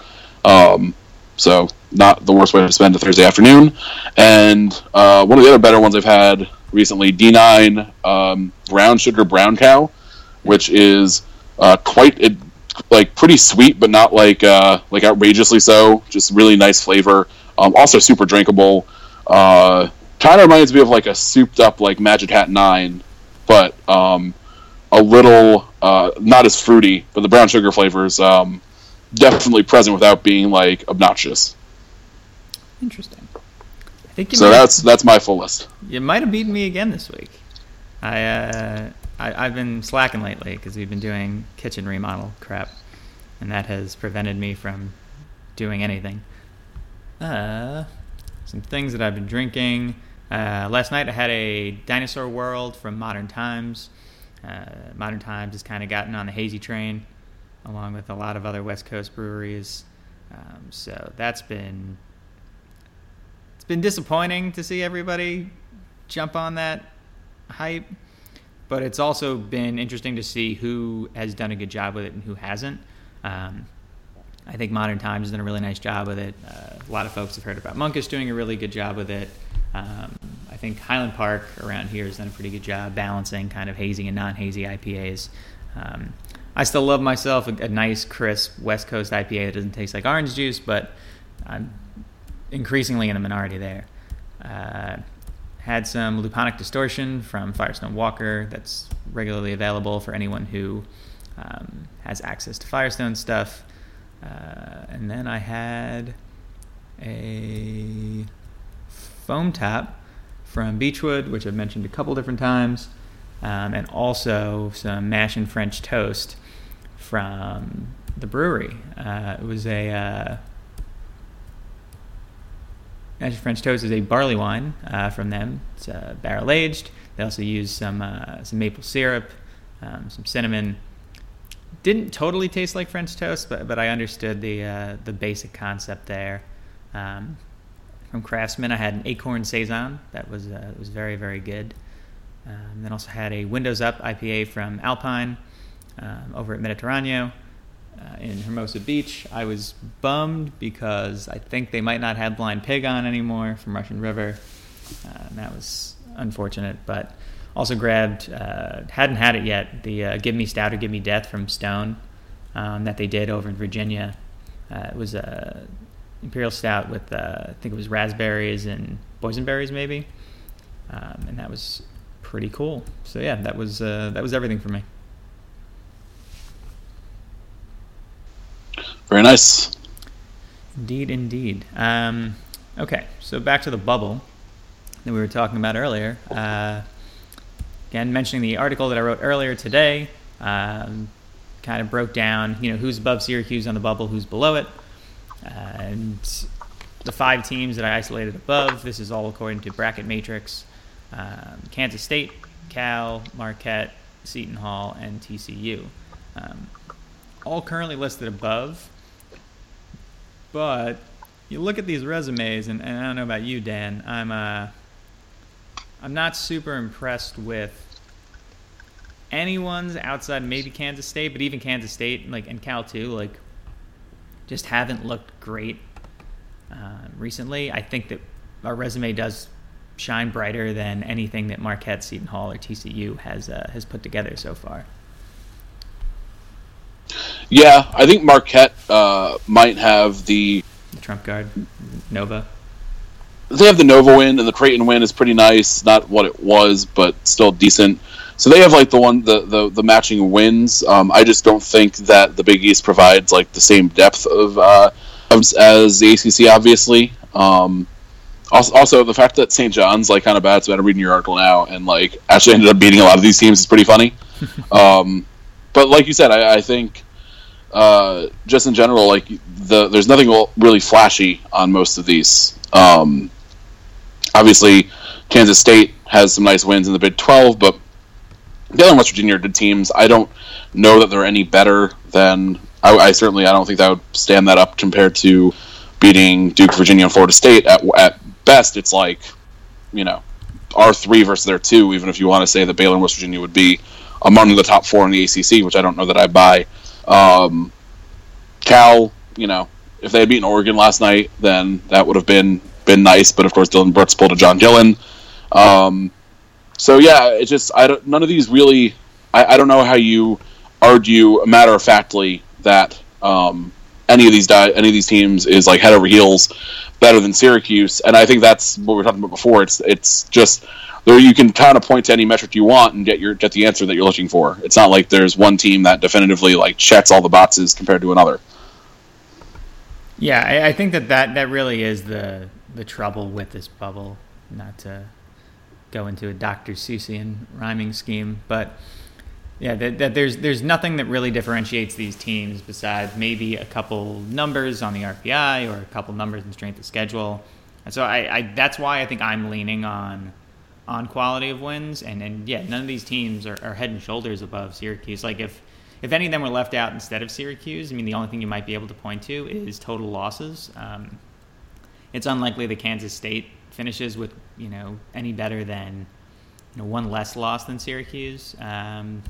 Um, so not the worst way to spend a Thursday afternoon. And uh, one of the other better ones I've had recently, D9 um, Brown Sugar Brown Cow, which is uh, quite it like pretty sweet, but not like uh, like outrageously so. Just really nice flavor. Um, also super drinkable. Uh, kind of reminds me of like a souped up like Magic Hat Nine, but um, a little uh, not as fruity. But the brown sugar flavors um, definitely present without being like obnoxious. Interesting. I think so. That's that's my full list. You might have beaten me again this week. I uh, I, have been slacking lately because we've been doing kitchen remodel crap, and that has prevented me from doing anything. Uh, some things that I've been drinking. Uh, last night I had a Dinosaur World from Modern Times. Uh, Modern Times has kind of gotten on the hazy train, along with a lot of other West Coast breweries. Um, so that's been it's been disappointing to see everybody jump on that hype but it's also been interesting to see who has done a good job with it and who hasn't. Um, I think Modern Times has done a really nice job with it. Uh, a lot of folks have heard about Monkish doing a really good job with it. Um, think Highland Park around here has done a pretty good job balancing kind of hazy and non-hazy IPAs. Um, I still love myself a, a, nice, crisp West Coast IPA that doesn't taste like orange juice, but I'm increasingly in the minority there. Uh, had some Luponic Distortion from Firestone Walker that's regularly available for anyone who um, has access to Firestone stuff. Uh, and then I had a foam tap from Beachwood, which I've mentioned a couple different times, um, and also some mash and French toast from the Bruery. Uh, it was a uh, mash and French toast is a barley wine uh, from them. It's uh, barrel aged. They also use some uh, some maple syrup, um, some cinnamon didn't totally taste like French toast, but but I understood the uh, the basic concept there. Um, from Craftsman, I had an acorn saison that was uh, was very very good. Um, then also had a Windows Up IPA from Alpine um, over at Mediterraneo uh, in Hermosa Beach. I was bummed because I think they might not have Blind Pig on anymore from Russian River. Uh, that was unfortunate, but also grabbed, uh, hadn't had it yet, the uh, Give Me Stout or Give Me Death from Stone um, that they did over in Virginia. Uh, it was a imperial stout with, uh, I think it was raspberries and boysenberries maybe, um, and that was pretty cool. So yeah, that was uh, that was everything for me. Very nice. Indeed, indeed. Um, okay, so back to the bubble that we were talking about earlier. Uh, Again, mentioning the article that I wrote earlier today, um, kind of broke down, you know, who's above Syracuse on the bubble, who's below it, and the five teams that I isolated above. This is all according to Bracket Matrix: um, Kansas State, Cal, Marquette, Seton Hall, and TCU. Um, all currently listed above, but you look at these resumes, and, and I don't know about you, Dan. I'm uh, I'm not super impressed with anyone's outside maybe Kansas State, but even Kansas State, like and Cal too, like just haven't looked great uh, recently. I think that our resume does shine brighter than anything that Marquette, Seton Hall, or TCU has uh, has put together so far. Yeah, I think Marquette uh, might have the, the trump card, Nova they have the Nova win and the Creighton win is pretty nice. Not what it was, but still decent. So they have like the one the the, the matching wins. Um, I just don't think that the Big East provides like the same depth of, uh, as the ACC. Obviously, um, also, also the fact that St. John's like kind of bad. So I'm reading your article now and like actually ended up beating a lot of these teams is pretty funny. um, but like you said, I, I think uh, just in general, like the there's nothing really flashy on most of these. Um, obviously, Kansas State has some nice wins in the Big 12, but the West Virginia are good teams. I don't know that they're any better than. I, I, certainly I don't think that would stand that up compared to beating Duke, Virginia, and Florida State. At at best, it's like you know our three versus their two. Even if you want to say that Baylor and West Virginia would be among the top four in the ACC, which I don't know that I buy. Um, Cal, you know, if they had beaten Oregon last night, then that would have been been nice. But of course, Dillon Brooks pulled a John Gillon. Um, so yeah, it's just I don't. None of these really. I, I don't know how you argue matter of factly that um, any of these di- any of these teams is like head over heels better than Syracuse, and I think that's what we were talking about before. It's it's just there you can kind of point to any metric you want and get your get the answer that you're looking for. It's not like there's one team that definitively like checks all the boxes compared to another. Yeah, I, I think that, that that really is the the trouble with this bubble. Not to go into a Dr. Seussian rhyming scheme, but yeah, that, that, there's there's nothing that really differentiates these teams besides maybe a couple numbers on the RPI or a couple numbers in strength of schedule. And so I, I that's why I think I'm leaning on on quality of wins. And and yeah, none of these teams are, are head and shoulders above Syracuse. Like if if any of them were left out instead of Syracuse, I mean the only thing you might be able to point to is total losses. Um, it's unlikely that Kansas State finishes with you know any better than you know one less loss than Syracuse. Um,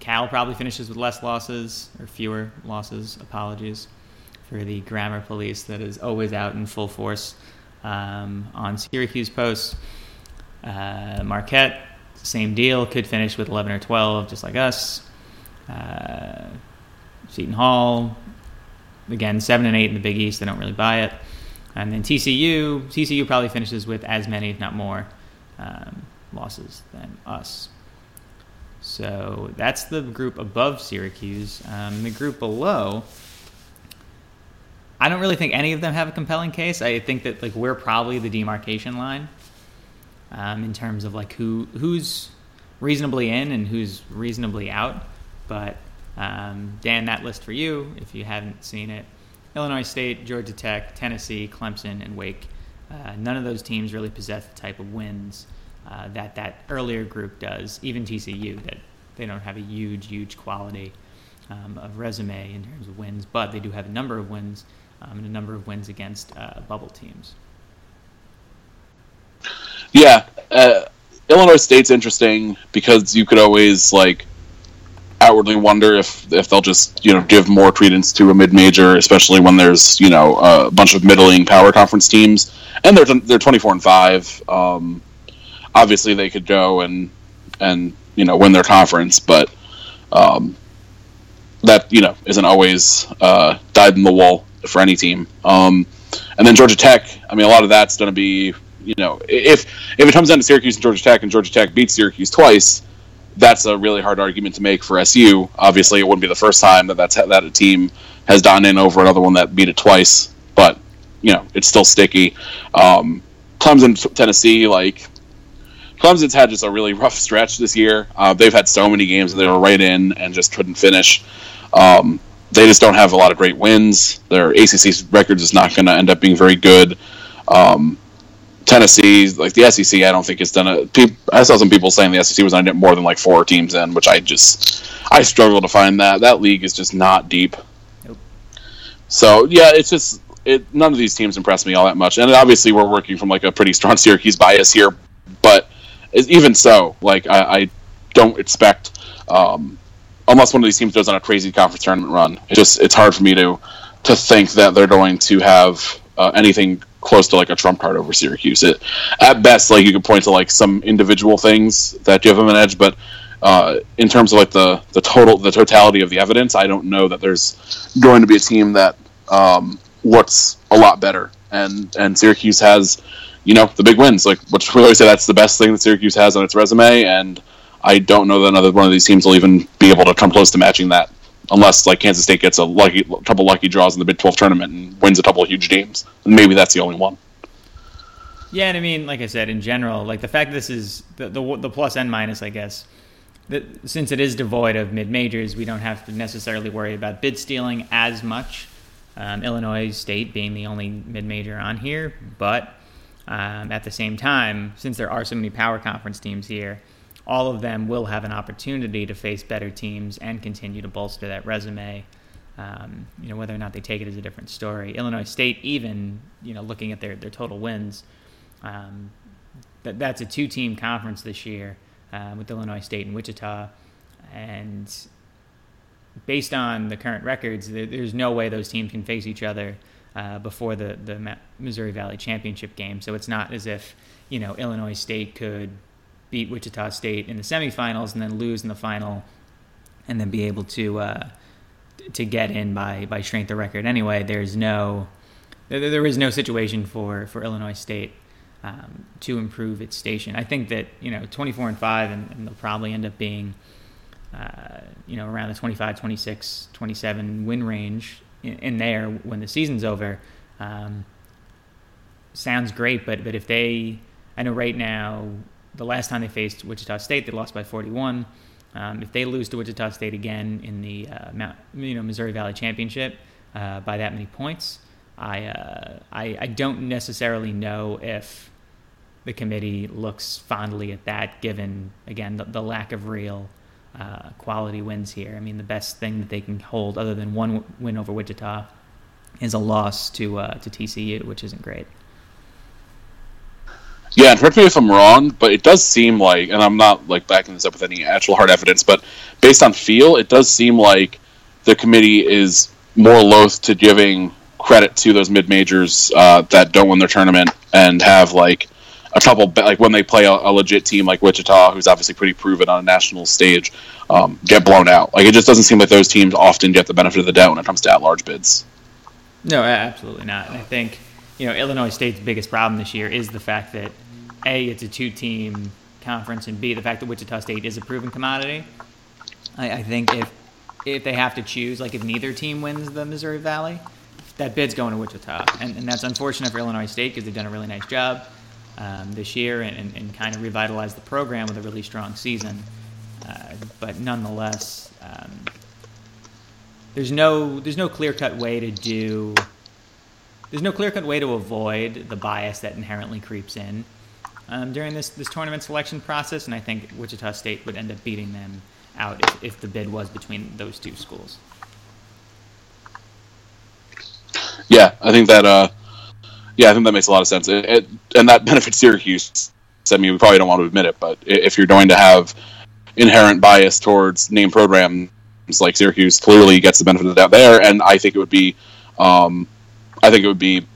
Cal probably finishes with less losses or fewer losses. Apologies for the grammar police that is always out in full force um, on Syracuse posts. Uh, Marquette, same deal, could finish with 11 or 12, just like us. Uh, Seton Hall, again, 7 and 8 in the Big East. They don't really buy it. And then TCU, TCU probably finishes with as many, if not more, um, losses than us. So that's the group above Syracuse. Um, the group below, I don't really think any of them have a compelling case. I think that like we're probably the demarcation line um, in terms of like who who's reasonably in and who's reasonably out. But um, Dan, that list for you, if you haven't seen it, Illinois State, Georgia Tech, Tennessee, Clemson, and Wake. Uh, none of those teams really possess the type of wins uh, that that earlier group does. Even TCU, that they don't have a huge, huge quality um, of resume in terms of wins, but they do have a number of wins um, and a number of wins against uh, bubble teams. Yeah, uh, Illinois State's interesting because you could always like outwardly wonder if if they'll just you know give more credence to a mid major, especially when there's you know a bunch of middling power conference teams, and they're they're twenty four and five. Um, obviously, they could go and and you know win their conference, but um, that you know isn't always uh, dyed in the wool for any team. Um, and then Georgia Tech. I mean, a lot of that's going to be you know if if it comes down to Syracuse and Georgia Tech, and Georgia Tech beats Syracuse twice that's a really hard argument to make for SU. Obviously, it wouldn't be the first time that that's that a team has done in over another one that beat it twice, but you know it's still sticky. Um, Clemson, Tennessee, like Clemson's had just a really rough stretch this year. Uh, they've had so many games that they were right in and just couldn't finish. Um, they just don't have a lot of great wins. Their ACC record is not going to end up being very good. Um, Tennessee, like the SEC, I don't think it's done a. I saw some people saying the SEC was on more than like four teams in, which I just I struggle to find that. That league is just not deep. Nope. So yeah, it's just it. None of these teams impress me all that much, and obviously we're working from like a pretty strong Syracuse bias here, but even so, like I, I don't expect um, unless one of these teams goes on a crazy conference tournament run. It just it's hard for me to to think that they're going to have uh, anything close to like a trump card over Syracuse. It, at best, like you could point to like some individual things that give them an edge, but uh, in terms of like the the total the totality of the evidence, I don't know that there's going to be a team that um, looks a lot better. And and Syracuse has, you know, the big wins. Like which we always say that's the best thing that Syracuse has on its resume, and I don't know that another one of these teams will even be able to come close to matching that unless like Kansas State gets a lucky couple lucky draws in the Big 12 tournament and wins a couple of huge games. Maybe that's the only one. Yeah, and I mean, like I said, in general, like the fact this is the the, the plus and minus, I guess. That since it is devoid of mid majors, we don't have to necessarily worry about bid stealing as much. Um, Illinois State being the only mid major on here, but um, at the same time, since there are so many power conference teams here, all of them will have an opportunity to face better teams and continue to bolster that resume. Um, you know, whether or not they take it is a different story. Illinois State, even you know, looking at their their total wins, um, that that's a two team conference this year uh, with Illinois State and Wichita, and based on the current records, there, there's no way those teams can face each other uh, before the the Missouri Valley Championship game. So it's not as if you know Illinois State could beat Wichita State in the semifinals and then lose in the final, and then be able to uh, to get in by by strength of record. Anyway, there's no there, there is no situation for for Illinois State um, to improve its station. I think that you know 24 and five, and, and they'll probably end up being uh, you know around the 25, 26, 27 win range in, in there when the season's over. Um, sounds great, but but if they, I know right now the last time they faced Wichita State, they lost by 41. Um, if they lose to Wichita State again in the uh, Mount, you know Missouri Valley Championship uh, by that many points, I, uh, I, I don't necessarily know if the committee looks fondly at that, given again the, the lack of real uh, quality wins here. I mean, the best thing that they can hold, other than one win over Wichita, is a loss to uh, to TCU, which isn't great. Yeah, correct me if I'm wrong, but it does seem like, and I'm not like backing this up with any actual hard evidence, but based on feel, it does seem like the committee is more loath to giving credit to those mid majors uh, that don't win their tournament and have like a couple like when they play a, a, legit team like Wichita, who's obviously pretty proven on a national stage, um, get blown out. Like it just doesn't seem like those teams often get the benefit of the doubt when it comes to at large bids. No, absolutely not. And I think you know, Illinois State's biggest problem this year is the fact that a it's a two team conference, and B, the fact that Wichita State is a proven commodity. I, I think if if they have to choose, like if neither team wins the Missouri Valley, that bid's going to Wichita, and, and that's unfortunate for Illinois State because they've done a really nice job um, this year and, and, and, kind of revitalized the program with a really strong season. Uh, but nonetheless, um, there's no there's no clear cut way to do. There's no clear cut way to avoid the bias that inherently creeps in um, during this this tournament selection process, and I think Wichita State would end up beating them out if, if the bid was between those two schools. Yeah, I think that. Uh, yeah, I think that makes a lot of sense, it, it, and that benefits Syracuse. I mean, we probably don't want to admit it, but if you're going to have inherent bias towards name programs like Syracuse, clearly gets the benefit of the doubt there, and I think it would be, um, I think it would be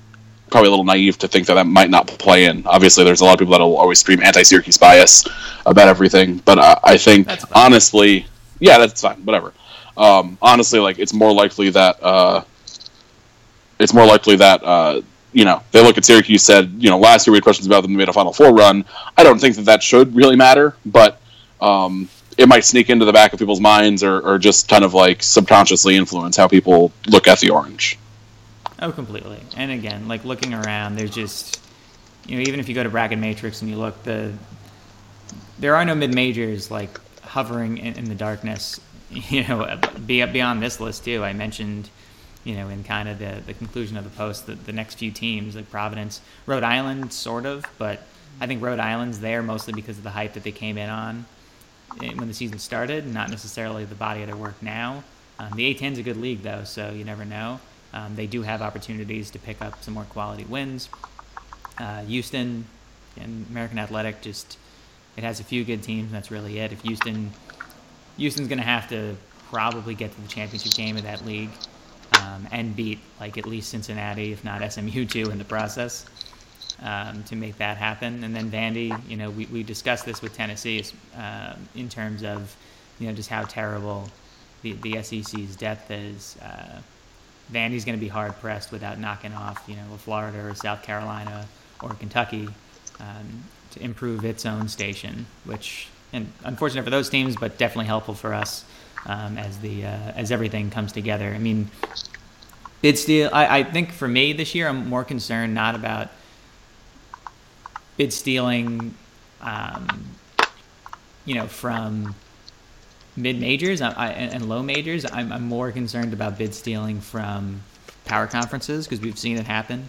probably a little naive to think that that might not play in. Obviously, there's a lot of people that will always scream anti-Syracuse bias about everything, but I, I think honestly, yeah, that's fine, whatever. Um, honestly, like it's more likely that uh, it's more likely that uh, you know they look at Syracuse said you know last year we had questions about them they made a Final Four run. I don't think that that should really matter, but um, it might sneak into the back of people's minds or, or just kind of like subconsciously influence how people look at the orange. Oh, completely. And again, like looking around, there's just you know even if you go to bracket matrix and you look the there are no mid majors like hovering in, in the darkness. You know, be beyond this list too. I mentioned you know, in kind of the, the conclusion of the post, the, the next few teams, like Providence, Rhode Island, sort of, but I think Rhode Island's there mostly because of the hype that they came in on when the season started, not necessarily the body of their work now. Um, the A10 is a good league, though, so you never know. Um, they do have opportunities to pick up some more quality wins. Uh, Houston and American Athletic just it has a few good teams, and that's really it. If Houston Houston's going to have to probably get to the championship game of that league um, and beat like at least Cincinnati, if not SMU too, in the process um, to make that happen. And then Vandy, you know, we, we discussed this with Tennessee uh, in terms of you know just how terrible the, the SEC's depth is. Uh, Vandy's going to be hard pressed without knocking off you know Florida or South Carolina or Kentucky um, to improve its own station, which and unfortunate for those teams, but definitely helpful for us um, as the uh, as everything comes together. I mean, bid steal. I, I think for me this year, I'm more concerned not about bid stealing, um, you know, from mid majors and, low majors. I'm, I'm, more concerned about bid stealing from power conferences because we've seen it happen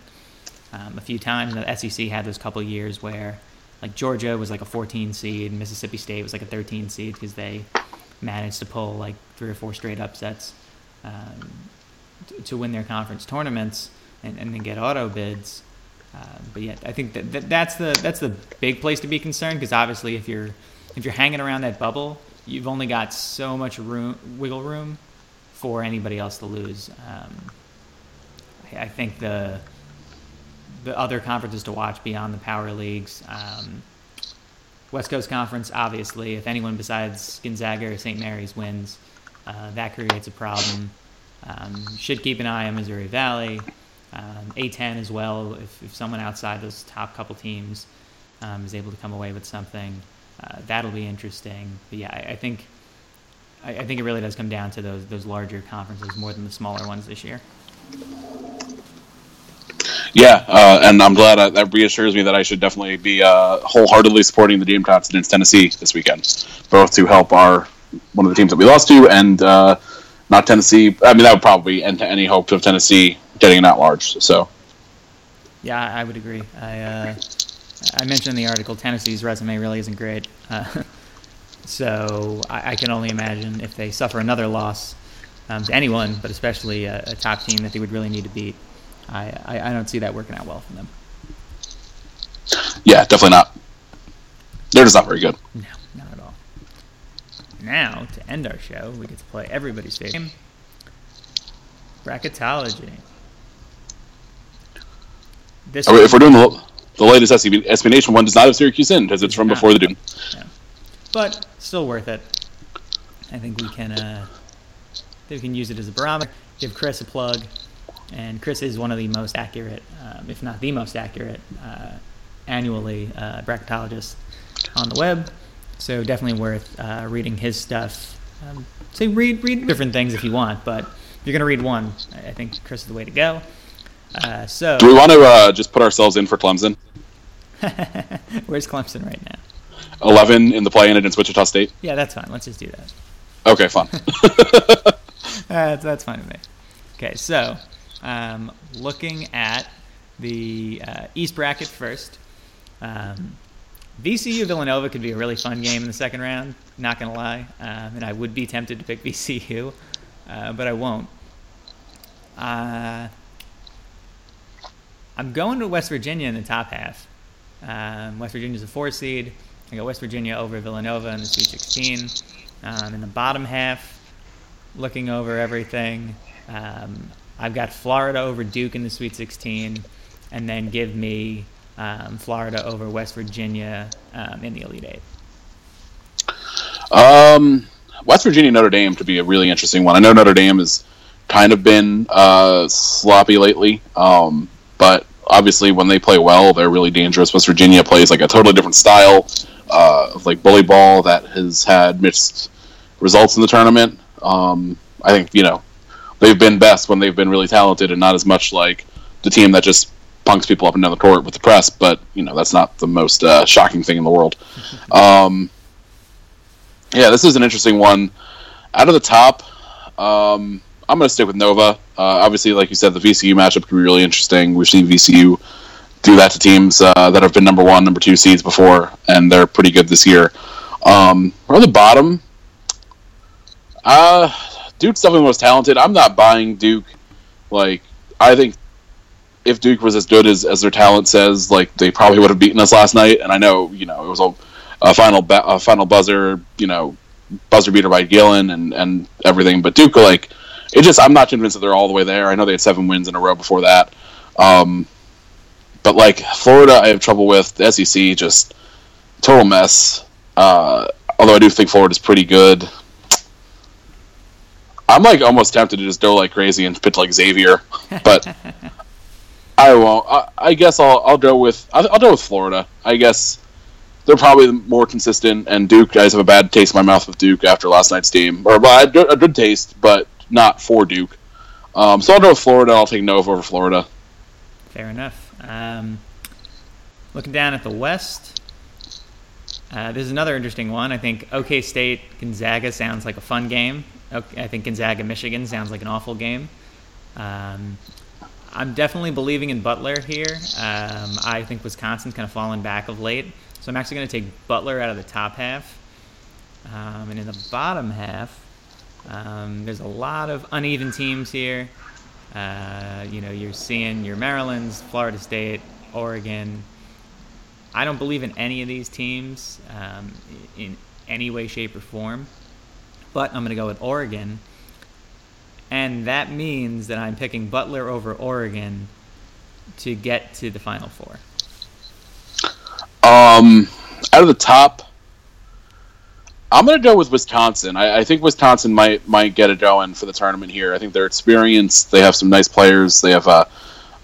um, a few times. The SEC had those couple years where, like Georgia was like a 14 seed, Mississippi State was like a 13 seed because they managed to pull like three or four straight upsets um, to, to, win their conference tournaments and, and then get auto bids. Uh, but yet, I think that, that that's the that's the big place to be concerned because obviously, if you're if you're hanging around that bubble, you've only got so much room wiggle room for anybody else to lose. Um, I, I, think the the other conferences to watch beyond the power leagues. Um, West Coast Conference, obviously, if anyone besides Gonzaga or St. Mary's wins, uh, that creates a problem. Um, should keep an eye on Missouri Valley, um, A10 as well. If, if someone outside those top couple teams um, is able to come away with something, uh, that'll be interesting. But yeah, I, I think I, I, think it really does come down to those those larger conferences more than the smaller ones this year. Yeah, uh, and I'm glad uh, that reassures me that I should definitely be uh, wholeheartedly supporting the Gamecocks against Tennessee this weekend, both to help our one of the teams that we lost to, and uh, not Tennessee. I mean, that would probably end any hopes of Tennessee getting an at-large. So, yeah, I would agree. I uh, I mentioned in the article Tennessee's resume really isn't great, uh, so I, I, can only imagine if they suffer another loss um, to anyone, but especially a, a top team that they would really need to beat. I, I, I don't see that working out well for them. Yeah, definitely not. They're just not very good. No, not at all. Now, to end our show, we get to play everybody's favorite game bracketology. This if we're doing the, the latest SB, Nation one, does not have Syracuse in because it's from before the Doom. Yeah. But still worth it. I think we can uh, we can use it as a barometer. Give Chris a plug and Chris is one of the most accurate, um, if not the most accurate, uh, annually uh, on the web. So definitely worth uh, reading his stuff. Um, say read read different things if you want, but if you're gonna read one, I think Chris is the way to go. Uh, so Do we want to uh, just put ourselves in for Clemson? where's Clemson right now? Eleven in the play-in against Wichita State. Yeah, that's fine. Let's just do that. Okay, fine. Uh, that's fine with me. Okay, so um, looking at the uh, East bracket first. Um, VCU Villanova could be a really fun game in the second round. Not gonna lie, um, and I would be tempted to pick VCU, uh, but I won't. Uh, I'm going to West Virginia in the top half. Um, West Virginia's a four seed. I got West Virginia over Villanova in the Sweet 16. Um, in the bottom half, looking over everything, um, I've got Florida over Duke in the Sweet 16, and then give me um, Florida over West Virginia um, in the Elite Eight. Um, West Virginia Notre Dame to be a really interesting one. I know Notre Dame has kind of been uh, sloppy lately, um, but obviously when they play well, they're really dangerous. West Virginia plays like a totally different style uh, of like bully ball that has had mixed results in the tournament. Um, I think you know they've been best when they've been really talented and not as much like the team that just punks people up and down the court with the press. But you know that's not the most uh, shocking thing in the world. Um, yeah, this is an interesting one. Out of the top, um, I'm going to stick with Nova. Uh, obviously, like you said, the VCU matchup could be really interesting. We've seen VCU do that to teams uh, that have been number one, number two seeds before, and they're pretty good this year. Um, on the bottom, uh, Duke's definitely the most talented. I'm not buying Duke. Like, I think if Duke was as good as, as their talent says, like they probably would have beaten us last night. And I know, you know, it was a, a final ba- a final buzzer, you know, buzzer beater by Gillon and and everything. But Duke, like, it just I'm not convinced that they're all the way there. I know they had seven wins in a row before that. Um, but like Florida, I have trouble with. The SEC just total mess. Uh, although I do think Florida's pretty good. I'm like almost tempted to just go like crazy and pick like Xavier, but I won't. I, I guess I'll I'll go with I'll, I'll go with Florida. I guess they're probably more consistent, and Duke guys have a bad taste in my mouth with Duke after last night's game, or well, a good, a good taste, but not for Duke. Um, so I'll go with Florida. I'll take Nova over Florida. Fair enough. Um, looking down at the West, uh, this is another interesting one. I think OK State Gonzaga sounds like a fun game. I think Gonzaga Michigan sounds like an awful game. Um, I'm definitely believing in Butler here. Um, I think Wisconsin's kind of fallen back of late, so I'm actually going to take Butler out of the top half. Um, and in the bottom half, um, there's a lot of uneven teams here. Uh, you know, you're seeing your Maryland's, Florida State, Oregon. I don't believe in any of these teams um, in any way, shape, or form, but I'm going to go with Oregon. And that means that I'm picking Butler over Oregon to get to the Final Four. Um, out of the top, I'm going to go with Wisconsin. I, I, think Wisconsin might might get it going for the tournament here. I think they're experienced. They have some nice players. They have a,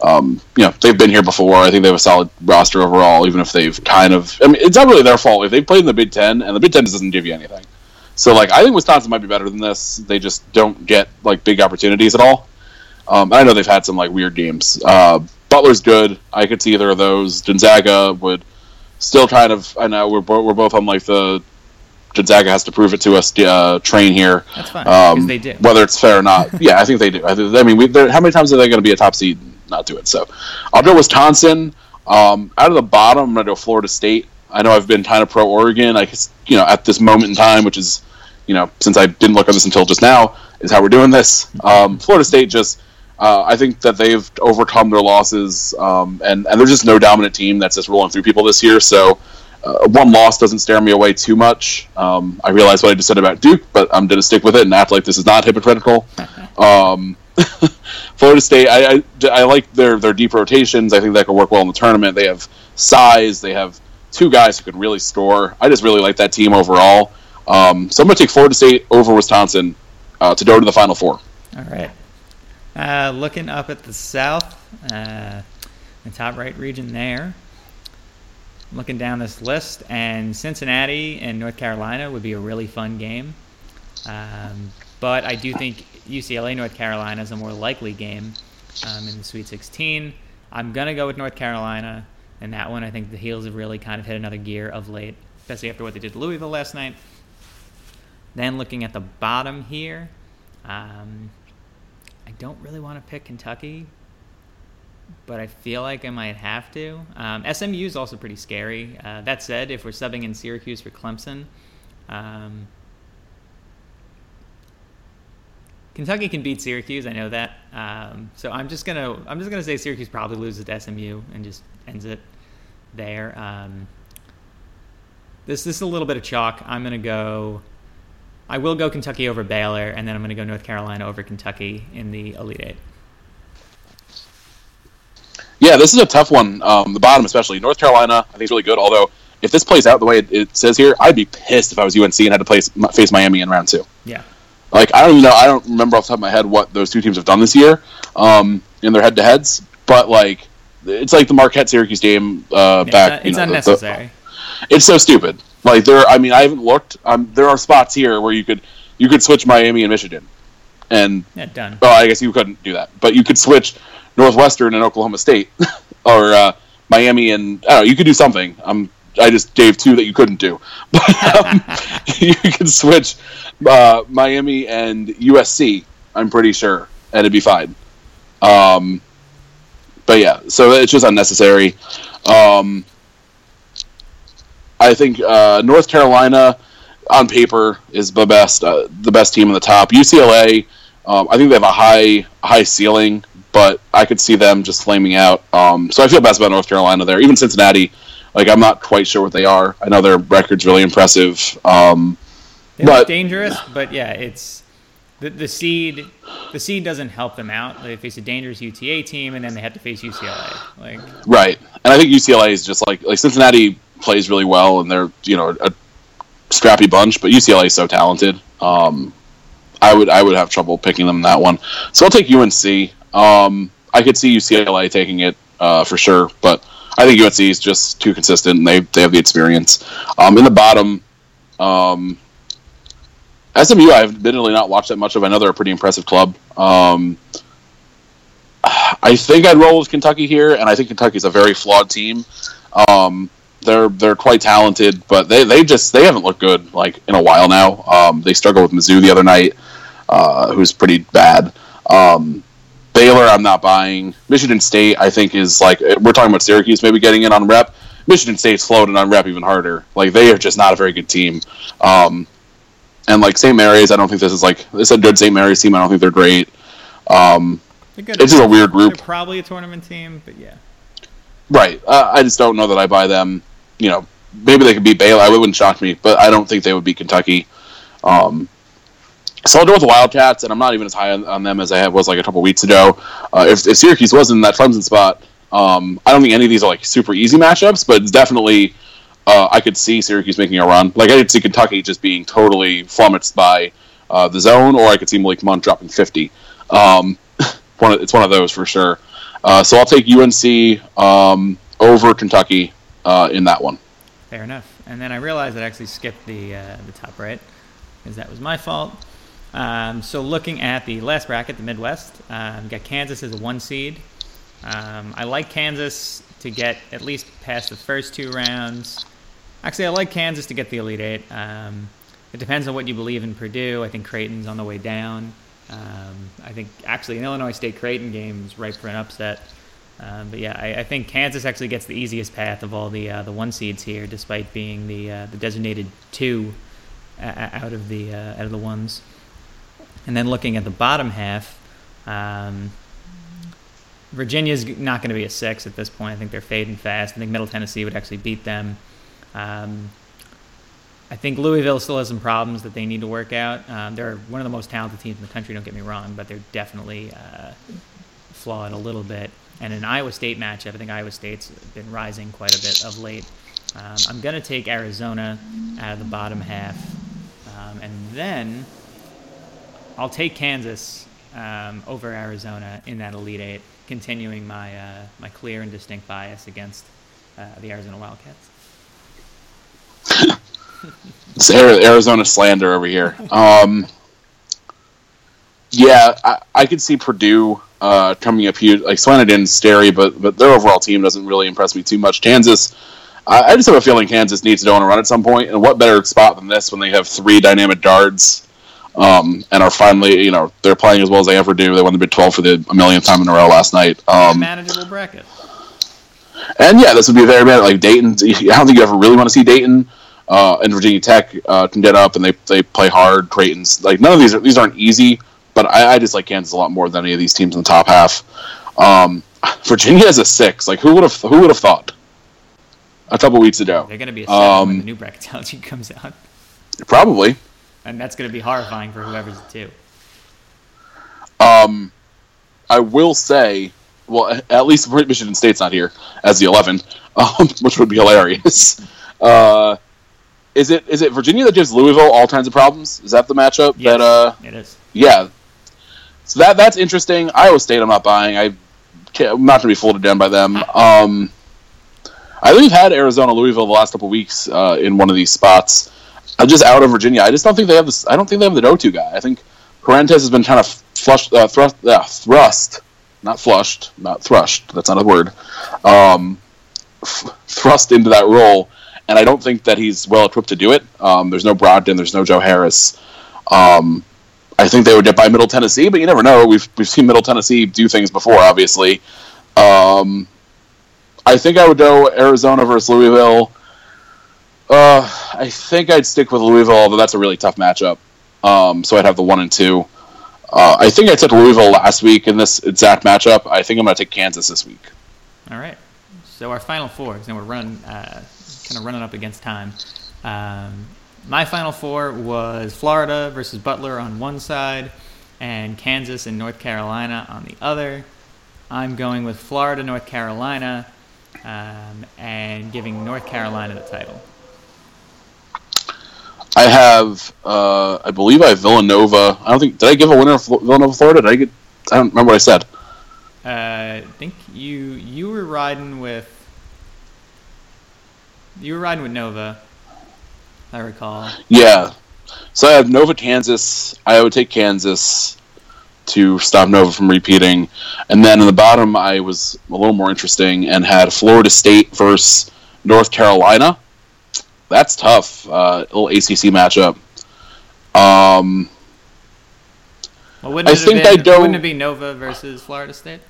um, you know, they've been here before. I think they have a solid roster overall. Even if they've kind of, I mean, it's not really their fault if they played in the Big Ten, and the Big Ten doesn't give you anything. So, like, I think Wisconsin might be better than this. They just don't get like big opportunities at all. Um, I know they've had some like weird games. Uh, Butler's good. I could see either of those. Gonzaga would still kind of. I know we're we're both on like the Gonzaga has to prove it to us uh, train here. That's fine Um, they do. Whether it's fair or not, yeah, I think they do. I, mean, we, how many times are they going to be a top seed and not do it? So, I'll go Wisconsin. Um, out of the bottom, I'm going to go Florida State. I know I've been kind of pro Oregon. I, guess, you know, at this moment in time, which is, you know, since I didn't look at this until just now, is how we're doing this. Um, Florida State just, uh, I think that they've overcome their losses, um, and and there's just no dominant team that's just rolling through people this year. So uh, one loss doesn't scare me away too much. Um, I realize what I just said about Duke, but I'm going to stick with it and act like this is not hypocritical. um, Florida State, I, I, I like their their deep rotations. I think that could work well in the tournament. They have size. They have two guys who can really score. I just really like that team overall. Um, so I'm going to take Florida State over Wisconsin uh, to go to the Final Four. All right. Uh, looking up at the south, uh, the top right region there. Looking down this list, and Cincinnati and North Carolina would be a really fun game. Um, but I do think UCLA North Carolina is a more likely game um, in the Sweet 16. I'm gonna go with North Carolina, and that one I think the Heels have really kind of hit another gear of late, especially after what they did to Louisville last night. Then looking at the bottom here, um, I don't really want to pick Kentucky, but I feel like I might have to. Um, SMU is also pretty scary. Uh, that said, if we're subbing in Syracuse for Clemson, um, Kentucky can beat Syracuse. I know that. Um, so I'm just gonna I'm just gonna say Syracuse probably loses to SMU and just ends it there. Um, this this is a little bit of chalk. I'm gonna go. I will go Kentucky over Baylor, and then I'm gonna go North Carolina over Kentucky in the Elite Eight. Yeah, this is a tough one. Um, the bottom, especially North Carolina, I think is really good. Although, if this plays out the way it, it says here, I'd be pissed if I was UNC and had to place, face Miami in round two. Yeah. Like I don't even know. I don't remember off the top of my head what those two teams have done this year um, in their head-to-heads. But like, it's like the Marquette Syracuse game uh, back. it's you know, the- the- unnecessary. it's so stupid. Like there, I mean, I haven't looked. Um, there are spots here where you could you could switch Miami and Michigan, and yeah, done. well, I guess you couldn't do that, but you could switch Northwestern and Oklahoma State, or uh, Miami and I don't know. You could do something. Um, I just gave two that you couldn't do, but um, you could switch uh, Miami and USC. I'm pretty sure, and it'd be fine. Um, but yeah, so it's just unnecessary. Um, I think uh, North Carolina, on paper, is the best uh, the best team in the top. UCLA, um, I think they have a high high ceiling, but I could see them just flaming out. Um, so I feel best about North Carolina there. Even Cincinnati, like I'm not quite sure what they are. I know their record's really impressive. Um, They but look dangerous, but yeah, it's the the seed. The seed doesn't help them out. They face a dangerous UTA team, and then they have to face UCLA. Like, Right, and I think UCLA is just like like Cincinnati plays really well, and they're you know a scrappy bunch, but UCLA is so talented. Um, I would I would have trouble picking them that one, so I'll take UNC. Um, I could see UCLA taking it uh, for sure, but I think UNC is just too consistent, and they they have the experience. Um, in the bottom, um, SMU I've admittedly not watched that much of. I know they're a pretty impressive club. Um, I think I'd roll with Kentucky here, and I think Kentucky's a very flawed team. Um, they're they're quite talented, but they, they just they haven't looked good like in a while now. Um, they struggled with Mizzou the other night, uh, who's pretty bad. Um, Baylor, I'm not buying. Michigan State, I think is like we're talking about Syracuse maybe getting in on rep. Michigan State's floating on rep even harder. Like they are just not a very good team. Um, and like St. Mary's, I don't think this is like this is a good St. Mary's team. I don't think they're great. Um, they're good. it's just a weird They're group. probably a tournament team, but yeah. Right. Uh, I just don't know that I buy them. You know, maybe they could beat Baylor. It wouldn't shock me, but I don't think they would beat Kentucky. Um, so I'll go with the Wildcats, and I'm not even as high on, on them as I was like a couple weeks ago. Uh, if, if Syracuse was in that Clemson spot, um, I don't think any of these are like super easy matchups, but definitely uh, I could see Syracuse making a run. Like I could see Kentucky just being totally flummoxed by uh, the zone, or I could see Malik Monk dropping 50. Um, one of, it's one of those for sure. Uh, so I'll take UNC um, over Kentucky uh, in that one. Fair enough. And then I realized I actually skipped the uh, the top right because that was my fault. Um, so looking at the last bracket, the Midwest, um, got Kansas as a one seed. Um, I like Kansas to get at least past the first two rounds. Actually, I like Kansas to get the Elite Eight. Um, it depends on what you believe in Purdue. I think Creighton's on the way down. Um, I think actually an Illinois State Creighton game is ripe for an upset. Um, but yeah, I, I think Kansas actually gets the easiest path of all the uh, the one seeds here, despite being the uh, the designated two uh, out of the uh, out of the ones. And then looking at the bottom half, um, Virginia's not going to be a six at this point. I think they're fading fast. I think Middle Tennessee would actually beat them. Um, I think Louisville still has some problems that they need to work out. Um, they're one of the most talented teams in the country. Don't get me wrong, but they're definitely uh, flawed a little bit. And an Iowa State matchup, I think Iowa State's been rising quite a bit of late. Um, I'm going to take Arizona out of the bottom half, um, and then I'll take Kansas um, over Arizona in that Elite Eight, continuing my uh, my clear and distinct bias against uh, the Arizona Wildcats. It's Arizona slander over here. Um, yeah, I, I could see Purdue uh, coming up huge. Like and Sterry, but but their overall team doesn't really impress me too much. Kansas, I, I just have a feeling Kansas needs to go on a run at some point, and what better spot than this when they have three dynamic guards um, and are finally, you know, they're playing as well as they ever do. They won the Big 12 for the a millionth time in a row last night. Um, manageable bracket. And yeah, this would be very bad. Like Dayton, I don't think you ever really want to see Dayton uh, and Virginia Tech uh, can get up and they, they play hard. Creighton's like none of these are, these aren't easy, but I, I just like Kansas a lot more than any of these teams in the top half. Um, Virginia is a six. Like who would have who would have thought a couple weeks ago? They're going to be a seven um, when the new bracketology comes out. Probably, and that's going to be horrifying for whoever's the two. Um, I will say well, at least Michigan State's not here as the 11, um, which would be hilarious. Uh, is it is it Virginia that gives Louisville all kinds of problems? Is that the matchup? Yes, that uh, it is. Yeah. So that that's interesting. Iowa State, I'm not buying. I am not going to be fooled down by them. Um, I think we've had Arizona, Louisville the last couple weeks uh, in one of these spots. I'm just out of Virginia. I just don't think they have this. I don't think they have the go-to guy. I think Perrantes has been kind of flushed, uh, thrust, uh, thrust not flushed, not thrust. That's not a word. Um, f- thrust into that role, and I don't think that he's well equipped to do it. Um, there's no Brogdon, there's no Joe Harris. Um, I think they would get by Middle Tennessee, but you never know. We've we've seen Middle Tennessee do things before, obviously. Um, I think I would go Arizona versus Louisville. Uh, I think I'd stick with Louisville, although that's a really tough matchup. Um, so I'd have the one and two. Uh, I think I took Louisville last week in this exact matchup. I think I'm going to take Kansas this week. All right. So our final four, because we're running, uh, kind of running up against time. Um, my final four was Florida versus Butler on one side, and Kansas and North Carolina on the other. I'm going with Florida, North Carolina, um, and giving North Carolina the title. I have, uh, I believe I have Villanova. I don't think did I give a winner of Villanova, Florida? Did I get? I don't remember what I said. Uh, I think you you were riding with you were riding with Nova. I recall. Yeah. So I have Nova, Kansas. I would take Kansas to stop Nova from repeating, and then in the bottom I was a little more interesting and had Florida State versus North Carolina that's tough. Uh, little ACC matchup. Um, well, wouldn't I think been, I don't. Wouldn't it be Nova versus Florida State?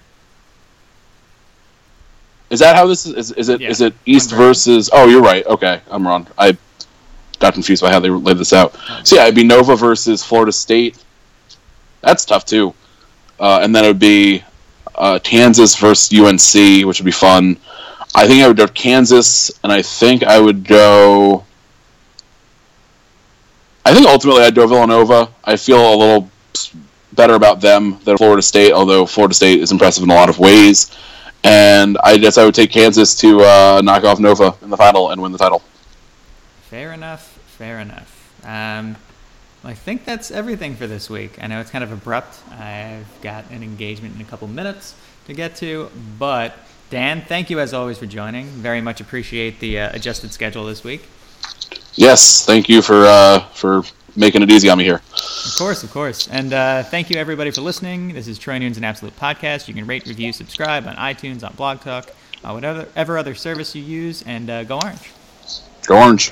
Is that how this is? Is, is it? Yeah, is it East versus? Oh, you're right. Okay, I'm wrong. I got confused by how they laid this out. So yeah, it'd be Nova versus Florida State. That's tough too. Uh, and then it would be uh, Kansas versus UNC, which would be fun. I think I would go Kansas, and I think I would go. I think ultimately I'd go Villanova. I feel a little better about them than Florida State, although Florida State is impressive in a lot of ways. And I guess I would take Kansas to uh, knock off Nova in the final and win the title. Fair enough. Fair enough. Um, I think that's everything for this week. I know it's kind of abrupt. I've got an engagement in a couple minutes to get to, but Dan, thank you as always for joining. Very much appreciate the uh, adjusted schedule this week. Yes, thank you for uh, for making it easy on me here. Of course, of course. And uh, thank you everybody for listening. This is Troy Nunes and Absolute Podcast. You can rate, review, subscribe on iTunes, on Blog Talk, uh, whatever other service you use, and uh, go Orange. Go Orange.